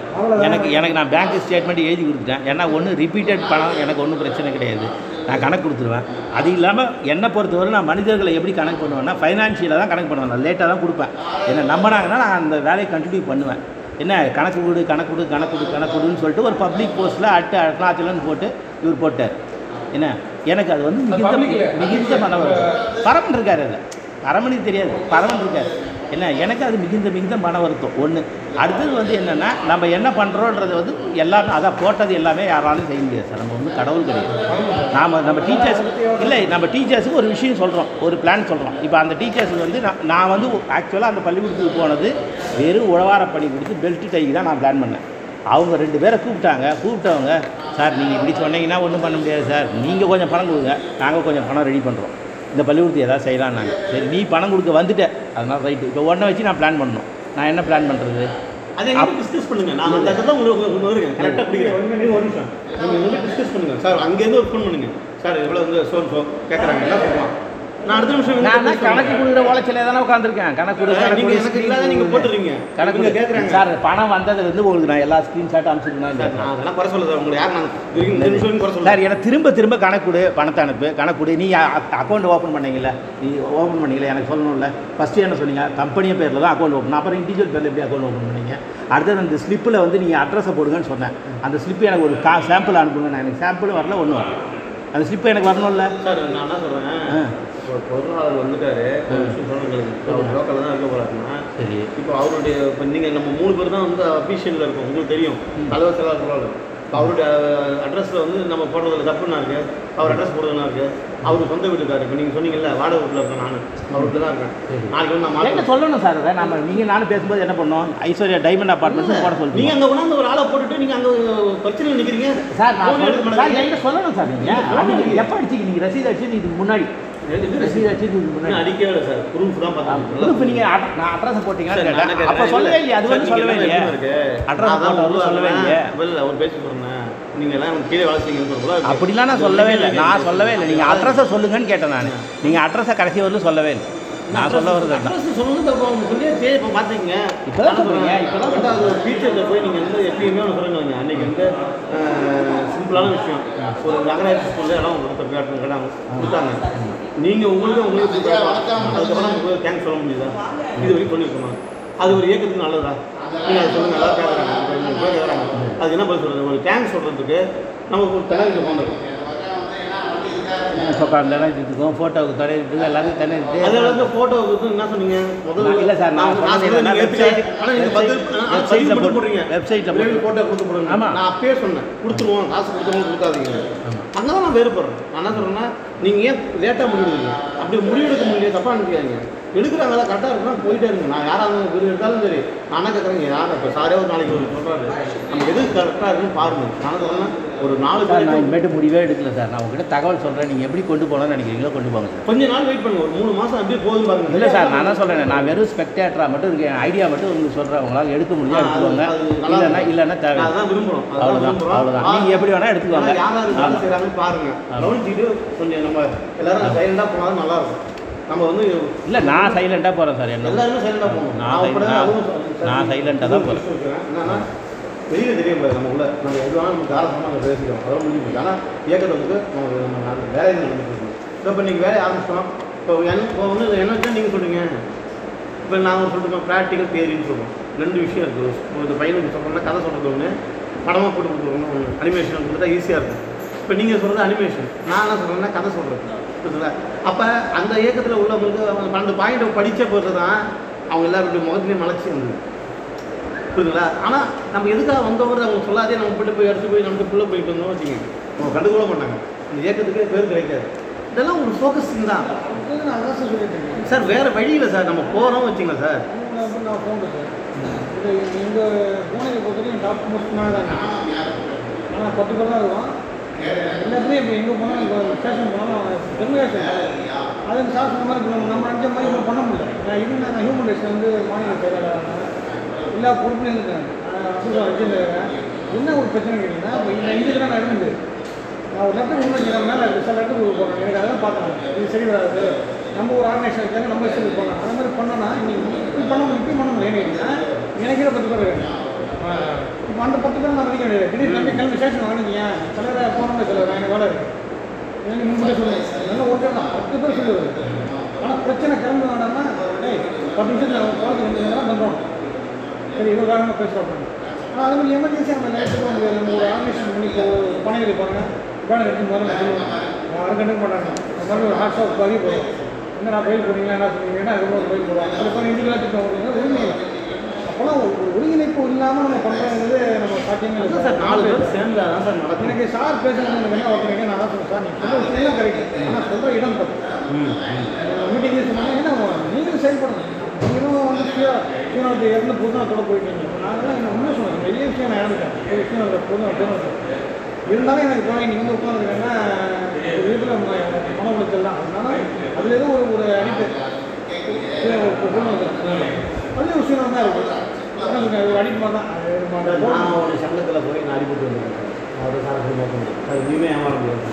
எனக்கு எனக்கு நான் பேங்க் ஸ்டேட்மெண்ட் எழுதி கொடுத்துட்டேன். ஏன்னா ஒன்றும் ரிப்பீட்டட் பணம் எனக்கு ஒன்றும் பிரச்சனை கிடையாது. நான் கணக்கு கொடுத்துருவேன். அது இல்லாமல் என்னை பொறுத்தவரை நான் மனிதர்களை எப்படி கணக்கு பண்ணுவேன்னா ஃபைனான்ஷியலாக தான் கணக்கு பண்ணுவேன். நான் லேட்டாக தான் கொடுப்பேன். என்ன நம்பினாங்கன்னா நான் அந்த வேலையை கண்டினியூ பண்ணுவேன். என்ன கணக்கு கொடு கணக்கு கொடு கணக்கு கொடு கணக்கு கொடுன்னு சொல்லிட்டு ஒரு பப்ளிக் போஸ்ட்டில் அட்டு அருணாச்சலன்னு போட்டு இவர் போட்டார். என்ன எனக்கு அது வந்து மிகுந்த. மிகுந்த வருத்தம் பரமன் இருக்கார் அதில். பரமனுக்கு தெரியாது. பரமன் இருக்கார். என்ன எனக்கு அது மிகுந்த மிகுந்த மன வருத்தம். ஒன்று அடுத்தது வந்து என்னென்னா நம்ம என்ன பண்ணுறோன்றது வந்து எல்லாமே அதான் போட்டது எல்லாமே யாராலும் செய்ய முடியாது சார். நம்ம வந்து கடவுள் கிடையாது. நாம் நம்ம டீச்சர்ஸ் இல்லை நம்ம டீச்சர்ஸுக்கு ஒரு விஷயம் சொல்கிறோம் ஒரு பிளான் சொல்கிறோம் இப்போ அந்த டீச்சர்ஸுக்கு வந்து நான் நான் வந்து ஆக்சுவலாக அந்த பள்ளிக்கூடத்துக்கு போனது வெறும் உழவார பணி கொடுத்து பெல்ட் டைக்கு தான் நான் பிளான் பண்ணேன். அவங்க ரெண்டு பேரை கூப்பிட்டாங்க கூப்பிட்டவங்க சார் நீங்கள் இப்படி சொன்னீங்கன்னா ஒன்றும் பண்ண முடியாது சார். நீங்கள் கொஞ்சம் பணம் கொடுங்க நாங்கள் கொஞ்சம் பணம் ரெடி பண்ணுறோம் இந்த பள்ளிக்கூடத்துக்கு ஏதாவது செய்யலாம்னாங்க சரி நீ பணம் கொடுக்க வந்துட்ட. அதனால் ரைட்டு இப்போ ஒன்றை வச்சு நான் பிளான் பண்ணணும். நான் என்ன பிளான் பண்ணுறது அதை டிஸ்கஸ் பண்ணுங்க. நான் அந்த இடத்துல உங்களுக்கு உங்களுக்கு வருங்க கரெக்டாக பிடிக்கிறேன் ஒரு நிமிஷம் நீங்கள் வந்து டிஸ்கஸ் பண்ணுங்க. சார் அங்கேருந்து ஒரு ஃபோன் பண்ணுங்க. சார் இவ்வளோ வந்து சோன் கேட்குறாங்க என்ன சொல்லலாம் நான் அடுத்த நிமிஷம் நான் கணக்கு. கொடுக்குற ஓலைச்சிலே தானே உட்காந்துருக்கேன் கணக்கு கொடு சார், கணக்கு நீங்க. போட்டுறீங்க. கணக்கு இவங்க கொடு. கேக்குறாங்க. சார் பணம் வந்தது வந்து உங்களுக்கு நான் எல்லா ஸ்க்ரீன்ஷாட் அனுப்பிச்சிருக்கேன் சார், நான் அதெல்லாம் குறை சொல்ல சார் உங்களை யார் நான் சார் எனக்கு திரும்ப திரும்ப கணக்கு கொடு பணத்தை அனுப்பு கணக்கு கொடு. நீ அக்கௌண்ட் ஓப்பன் பண்ணீங்கல்ல? நீ ஓப்பன் பண்ணீங்களா எனக்கு சொல்லணும்ல. ஃபஸ்ட்டு என்ன சொன்னீங்க? கம்பெனி பேரில் தான் அக்கௌண்ட் ஓப்பன் அப்புறம் இண்டிவிஜுவல் பேரில் எப்படி அக்கௌண்ட் ஓப்பன் பண்ணீங்க? அடுத்தது அந்த ஸ்லிப்பில் வந்து நீங்கள் அட்ரஸை போடுங்கன்னு சொன்னேன். அந்த ஸ்லிப்பு எனக்கு ஒரு கா சாம்பிள் அனுப்புங்க நான் எனக்கு சாம்பிளும் வரல ஒன்றும் வரல. அந்த ஸ்லிப்பு எனக்கு வரணும்ல. சார் நான் என்ன சொல்றேன்? ஒரு பொருளாளர் வந்துட்டாரு. லோக்கலில் தான் இருக்க போறாருன்னா சரி. இப்போ அவருடைய இப்போ நீங்கள் நம்ம மூணு பேர் தான் வந்து அஃபீஷியலில் இருக்கோம். உங்களுக்கு தெரியும். தலைவர் பொருளாளர். இப்போ அவருடைய அட்ரஸில் வந்து நம்ம போடுறதுல தப்புன்னா இருக்கு? அவர் அட்ரஸ் போடுறதுனா இருக்கு? அவரு சொந்த வீட்டுக்காரு இப்போ நீங்கள் சொன்னீங்கல்ல வாடகை வீட்டில் இருக்கேன் நான். அவர் வீட்டில் தான் இருக்கேன். நாளைக்கு வந்து நான் என்ன சொல்லணும் சார் அதை? நம்ம நீங்கள் நானும் பேசும்போது என்ன பண்ணோம் ஐஸ்வர்யா டைமண்ட் அப்பார்ட்மெண்ட்ஸ் போட சொல்லுங்க நீங்கள் அங்கே கொண்டாந்து ஒரு ஆளை போட்டுட்டு நீங்கள் அங்கே பிரச்சனையில் நிற்கிறீங்க சார் நான் சொல்ல- சார். என்கிட்ட சொல்லணும் சார் நீங்கள் எப்போ அடிச்சிங்க? நீங்கள் ரசீது அடிச்சு இதுக்கு முன்னாடி அடிக்கவே சார். ப்ரூஃப் தான் இப்போ நீங்கள் நான் அட்ரஸ் போட்டீங்கன்னு. அப்போ சொல்லவே இல்லையே? அது வந்து சொல்லவே இல்லையே? அட்ரஸ் தான் உள்ள சொல்லவே. இல்லையே? இல்ல, அவர் பேசி போறேன் நீங்க எல்லாம் கீழே சொல்றதா அப்படிலாம் நான் சொல்லவே இல்லை. நான் சொல்லவே இல்லை. நீங்கள் அட்ரஸை சொல்லுங்கன்னு கேட்டேன் நான். நீங்கள் அட்ரஸை கடைசி வரலும் சொல்லவே இல்லை. நான் சொல்ல. அட்ரஸ் சொல்லுங்க இப்போ சரி இப்போ சொல்றீங்க, இப்பதான் ரெண்டாவது ஒரு டீச்சர்கிட்ட போய் நீங்கள் வந்து எப்பயுமே ஒன்று சொல்லுங்க அன்றைக்கி வந்து சிம்பிளான விஷயம். ஒரு நகராட்சி ஸ்கூலில் கொடுத்த கேட்டு கேட்டாங்க கொடுத்தாங்க. நீங்கள் உங்களுக்கு உங்களுக்கு. அதுக்கப்புறம் உங்களுக்கு தேங்க்ஸ் சொல்ல முடியுதா? இது வரைக்கும் பண்ணியிருக்கணும் அது ஒரு இயக்கத்துக்கு நல்லதா? நீங்கள் அதை சொல்லுங்கள் நல்லா கேட்குறாங்க கேட்குறாங்க அதுக்கு என்ன பதில் சொல்கிறது ஒரு தேங்க்ஸ் சொல்கிறதுக்கு நமக்கு ஒரு தலைவர் போனோம் உட்காந்து இதுக்கும் ஃபோட்டோவுக்கு தடையிட்டு எல்லாத்தையும் தடையிட்டு அதில் வந்து ஃபோட்டோ கொடுத்து என்ன சொன்னீங்க? இல்ல சார், நான் நான் சொன்னது சொன்னது நீங்க website- website- ஆனா நீங்க பதில் ஆனா website பதில் ல மட்டும் போட்டு- போடுறீங்க. website ல விரைவில் போட்டு. photo கொடுத்து போடுங்க. நான் அப்பயே சொன்னேன். கொடுத்துருவோம் காசு கொடுத்துருவோம் கொடுக்காதீங்க. அங்கதான் நான் வேறுபடுறேன். நான் என்ன சொல்றேன்னா நீங்க ஏன் லேட்டாக முடிவெடுங்க அப்படி முடிவெடுக்க முடியாது தப்பா நினைக்காதீங்க. எடுக்கிறாங்களா? கரெக்டாக இருக்குன்னா போயிட்டே இருங்க. நான் யாராக இருந்தாலும் எடுத்தாலும் சரி. நான் கேட்குறேங்க யார்? இப்போ சாரே ஒரு நாளைக்கு ஒரு சொல்கிறாரு நம்ம எது கரெக்டாக இருக்குன்னு பாருங்க. நான் சொல்றேன் ஒரு நாலு சார் நான் இனிமேட்டு முடிவே எடுக்கல சார். நான் உங்ககிட்ட தகவல் சொல்கிறேன் நீங்கள் எப்படி கொண்டு போகணும்னு நினைக்கிறீங்களோ கொண்டு போங்க சார். கொஞ்ச நாள் வெயிட் பண்ணுங்க. ஒரு மூணு மாசம் அப்படியே போதும் பாருங்க. இல்லை சார் நான் என்ன சொல்கிறேன் நான் வெறும் ஸ்பெக்டேட்டராக மட்டும் இருக்கேன். ஐடியா மட்டும் உங்களுக்கு சொல்கிறேன் உங்களால் எடுக்க முடியும் எடுத்துக்கோங்க. இல்லைன்னா. இல்லைன்னா தேவை அதான் விரும்புறோம். அதான் அவ்வளோதான். அவ்வளோதான் நீங்கள் எப்படி வேணால் எடுத்துக்கோங்க. ஆனா யார் யார் வேலை ஆமாம். செய்கிறாங்கன்னு பாருங்க. ஆமா. கவனிச்சுட்டு கொஞ்சம் நம்ம எல்லாரும் சைலண்டாக போனாலும் நல்லா இருக்கும். நம்ம வந்து இல்லை நான் சைலண்ட்டாக போகிறேன் சார் என்ன எல்லாருமே சைலண்டாக போகணும். நான் நான் ஆ தான். சொல்றேன். என்னன்னா வெளியில் தெரிய முடியாது நம்ம உள்ள நம்ம எது வேணாலும் நம்ம தாராளமாக நம்ம பேசிக்கிறோம். அதெல்லாம் முடிஞ்சு ஆனால் இயக்கத்தை வந்து நம்ம நம்ம வேலையை இருக்கோம் இப்போ நீங்கள் வேலையை ஆரம்பிச்சிட்டோம். இப்போ என்ன இப்போ வந்து என்ன வச்சா நீங்கள் சொல்கிறீங்க இப்போ நாங்கள் சொல்லிட்டு ப்ராக்டிக்கல் தியரின்னு சொல்கிறோம் ரெண்டு விஷயம் இருக்குது இப்போ இந்த பையனுக்கு சொல்கிறோம்னா கதை சொல்கிறது ஒன்று படமாக போட்டு கொடுக்குறோம்னு ஒன்று அனிமேஷன் கொடுத்தா ஈஸியாக இருக்கும். இப்போ நீங்கள் சொல்கிறது அனிமேஷன் நான் என்ன சொல்கிறேன்னா கதை சொல்கிறது புரியுதுங்களா அப்போ அந்த இயக்கத்தில் உள்ளவங்களுக்கு அவங்க பன்னெண்டு பாயிண்ட் படித்த பிறகு தான் அவங்க எல்லாருடைய முகத்துலேயும் மலைச்சி வந்தது புரியுதுங்களா ஆனால் நம்ம எதுக்காக வந்தவங்க அவங்க சொல்லாதே நம்ம போட்டு போய் எடுத்து போய் நமக்கு புள்ள போயிட்டு வந்தோம் வச்சுக்கோங்க. அவங்க கண்டுக்கூட மாட்டாங்க. இந்த இயக்கத்துக்கு பேர் கிடைக்காது. இதெல்லாம் ஒரு ஃபோக்கஸிங் தான். அதான் சார் சார் வேறு வழி இல்லை சார். நம்ம போகிறோம் வச்சுங்களா சார். நான் சார் எங்கள் பூனையை பொறுத்தவரைக்கும் டாப் மோஸ்ட் ஆனால் பத்து பேர் தான் இருக்கும். எல்லாத்துலேயும் இப்போ எங்கே போனால் இப்போ ஸ்டேஷன் போனாலும் பெருமையாக அது சாப்பிட்ற மாதிரி இப்போ நம்ம நினச்ச மாதிரி இப்போ பண்ண முடியல. நான் இது நான் ஹியூமன் ரைட்ஸ் வந்து மாநில செயலாளர் எல்லா பொறுப்புலையும் இருக்கேன் அசுரம் வச்சுருக்கேன் என்ன ஒரு பிரச்சனை கேட்டிங்கன்னா இப்போ இந்த இதுக்கு நான் நடந்து நான் ஒரு லெட்டர் முன்னாடி மேலே சில லெட்டர் போகிறேன் எனக்கு அதெல்லாம் பார்த்தேன் இது சரி வராது. நம்ம ஒரு ஆர்கனைசேஷன் இருக்காங்க நம்ம சரி போகலாம் அந்த மாதிரி பண்ணோன்னா இன்னைக்கு இப்படி பண்ண முடியும் இப்படி பண்ண முடியும் ஏன்னா எனக்கே பத்து பேர் வேணும் அந்த பத்து பேர் நான் வரைக்கும் கிடையாது திடீர்னு கிளம்பி கிளம்பி ஸ்டேஷன் வாங்கினீங்க சிலரை போனோம்னு சிலர் எனக்கு வேலை இருக்கு எனக்கு முன்னாடி சொல்லுவேன் நல்லா ஓட்டு தான். பத்து பேர் சொல்லுவார் ஆனால் பிரச்சனை கிளம்பி வேண்டாம்னா ஏய் பத்து நிமிஷத்தில் குழந்தை வந்து பண்ணுறோம் சரி இவ்வளோ காரணமாக பேசுகிறோம் ஆனால் அது மாதிரி எமர்ஜென்சி நம்ம நேரத்துக்கு வந்து நம்ம ஒரு ஆர்கனைசேஷன் பண்ணி இப்போ பணிகள் வேலை பேனர் முதல்ல சொல்லுவோம் யாரும் கண்டுக்க மாட்டாங்க அந்த மாதிரி ஒரு ஹாட் ஷாப் பதிவு போகிறோம் என்ன நான் பயில் போடுறீங்களா என்ன சொன்னீங்கன்னா அதுக்கப்புறம் பயில் போடுவாங்க சில பேர் இண்டிவிஜுவலாக திட்டம் உரிமை இல்லை. ஒரு ஒருங்கிணைப்பு இல்லாமல் நம்ம பண்ணுறது நம்ம சாத்தியமே இல்லை. சார் நாலு பேர் சேர்ந்து அதான் சார் நடக்கும். எனக்கு சார் பேசுறது எனக்கு என்ன ஒருத்தருங்க நான் தான் சார் நீங்கள் சொல்கிற விஷயம் கரெக்ட் ஆனால் சொல்கிற இடம் தப்பு. மீட்டிங் சொன்னாங்க என்ன நீங்களும் செயல்படணும். நீங்களும் வந்து சீனாவுக்கு இறந்து புதுநாத்தோட போயிட்டீங்க. நாங்களாம் என்ன உண்மை சொல்லுங்கள் பெரிய விஷயம் நான் இறந்துட்டேன் ஒரு விஷயம் இல்லை புதுநாள் புதுநாள் இருந்தாலும் எனக்கு போய் நீங்கள் வந்து உட்காந்துருக்கேன்னா வீட்டில் மன உளைச்சல் தான். அதனால அதில் ஏதோ ஒரு ஒரு அடிப்பு அதுலேயும் ஒரு சீனம் தான். ஒரு அடிப்பு மாதிரி தான் அது நான் ஒரு சங்கத்தில் போய் நான் அடிபட்டு வந்திருக்கேன் அவர் சார் சொல்லி நோக்கம் சார் இனிமே ஏமாற முடியாது.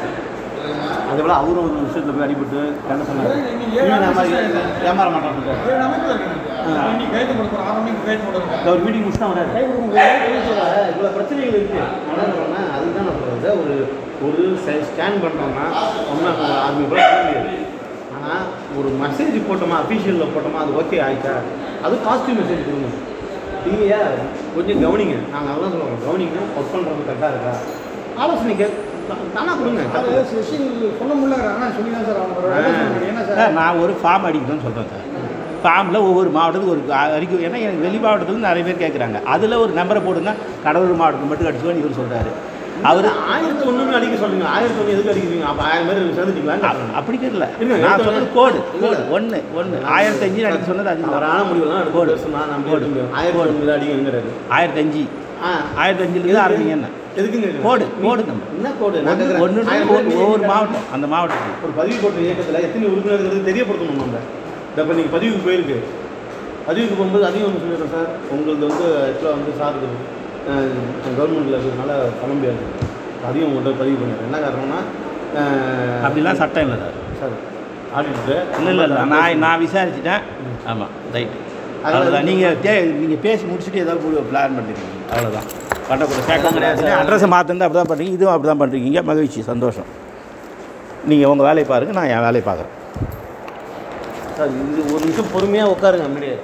அதே போல் அவரும் ஒரு விஷயத்தில் போய் அடிபட்டு என்ன சொன்னார் ஏமாற கொடுக்குறோம் அவர் மீட்டிங் முடிச்சு தான் கொடுக்குறோம் இவ்வளோ பிரச்சனைகள் இருக்குது சொல்றேன்னா அதுதான் நான் சொல்கிறது ஒரு ஒரு ஸ்கேன் பண்ணுறோம்னா ஒன்றும் அது கூட முடியாது. ஆனால் ஒரு மெசேஜ் போட்டோமா அஃபீஷியலில் போட்டோமா அது ஓகே ஆயிடுச்சா? அது பாசிட்டிவ் மெசேஜ் கொடுங்க. இல்லையா? கொஞ்சம் கவனிங்க. நாங்கள் அதெல்லாம் சொல்லுவோம் கவனிங்க. ஒர்க் பண்ணுறது கரெக்டாக இருக்கா? ஆலோசனை கே தானா கொடுங்க. சொல்ல முடியல ஆனால் சொல்லி தான் சார் அவங்க என்ன சார்? சார் நான் ஒரு ஃபார்ம் அடிக்கணும்னு சொல்கிறேன் சார். ஃபார்மில் ஒவ்வொரு மாவட்டத்துக்கு ஒரு அறிக்கை. ஏன்னா எனக்கு வெளி மாவட்டத்தில் நிறைய பேர் கேட்குறாங்க அதில் ஒரு நம்பரை போடுங்க. கடலூர் மாவட்டத்துக்கு மட்டும் அடிச்சுக்கோன்னு இவர் சொல்கிறாரு அவர் ஆயிரத்தி ஒன்றுன்னு அடிக்க சொல்லுங்க ஆயிரத்தி ஒன்று எதுக்கு அடிக்கிறீங்க? அப்போ ஆயிரம் பேர் சேர்ந்துட்டீங்களா? அப்படி கேட்கல நான் சொன்னது கோடு இல்ல, கோடு. ஒன்று ஒன்று ஆயிரத்தி அஞ்சு அடிக்க சொன்னது அது தவறான முடிவுலாம் கோடு. நம்ம கோடு. ஆயிரத்தி ஒன்று அடிங்கிறது ஆயிரத்தி அஞ்சு ஆயிரத்தி அஞ்சுலேருந்து ஆரம்பிங்க என்ன? எதுக்குங்க கோடு கோடு நம்ம. என்ன கோடு? நான் ஒன்று. ஒன்று ஒவ்வொரு மாவட்டம் அந்த மாவட்டத்துக்கு ஒரு பதிவு போட்ட இயக்கத்தில் எத்தனை உறுப்பினர்கள் தெரியப்படுத்தணும் நம்ம? இப்போ நீங்கள் பதிவுக்கு போயிருக்கு. பதிவுக்கு போகும்போது அதையும் ஒன்று சொல்லிடுறேன் சார். உங்களுக்கு வந்து ஆக்சுவலாக வந்து சார் கவர்மெண்ட்டில் இருக்கிறதுனால பண்ண முடியாது. அதையும் உங்கள்கிட்ட பதிவு பண்ணிடுறேன். என்ன காரணம்னா அப்படிலாம் சட்டம் இல்லை சார். சார். ஆடிட்டு இல்லை இல்லை இல்லை. நான் நான் விசாரிச்சிட்டேன். ஆமாம் ரைட் அவ்வளோதான் நீங்கள் தே நீங்கள் பேசி முடிச்சுட்டு ஏதாவது பிளான் பண்ணிருக்கீங்க அவ்வளோதான் பண்ணக்கூடிய சேக்கம் கிடையாது அட்ரஸை மாற்றிருந்தா அப்படி தான் பண்ணுறீங்க இதுவும் அப்படி தான் பண்ணுறீங்க மகிழ்ச்சி சந்தோஷம். நீங்கள் உங்கள் வேலையை பாருங்கள் நான் என் வேலையை பார்க்குறேன். சார் இது ஒரு நிமிஷம் பொறுமையாக உட்காருங்க முன்னாடியே.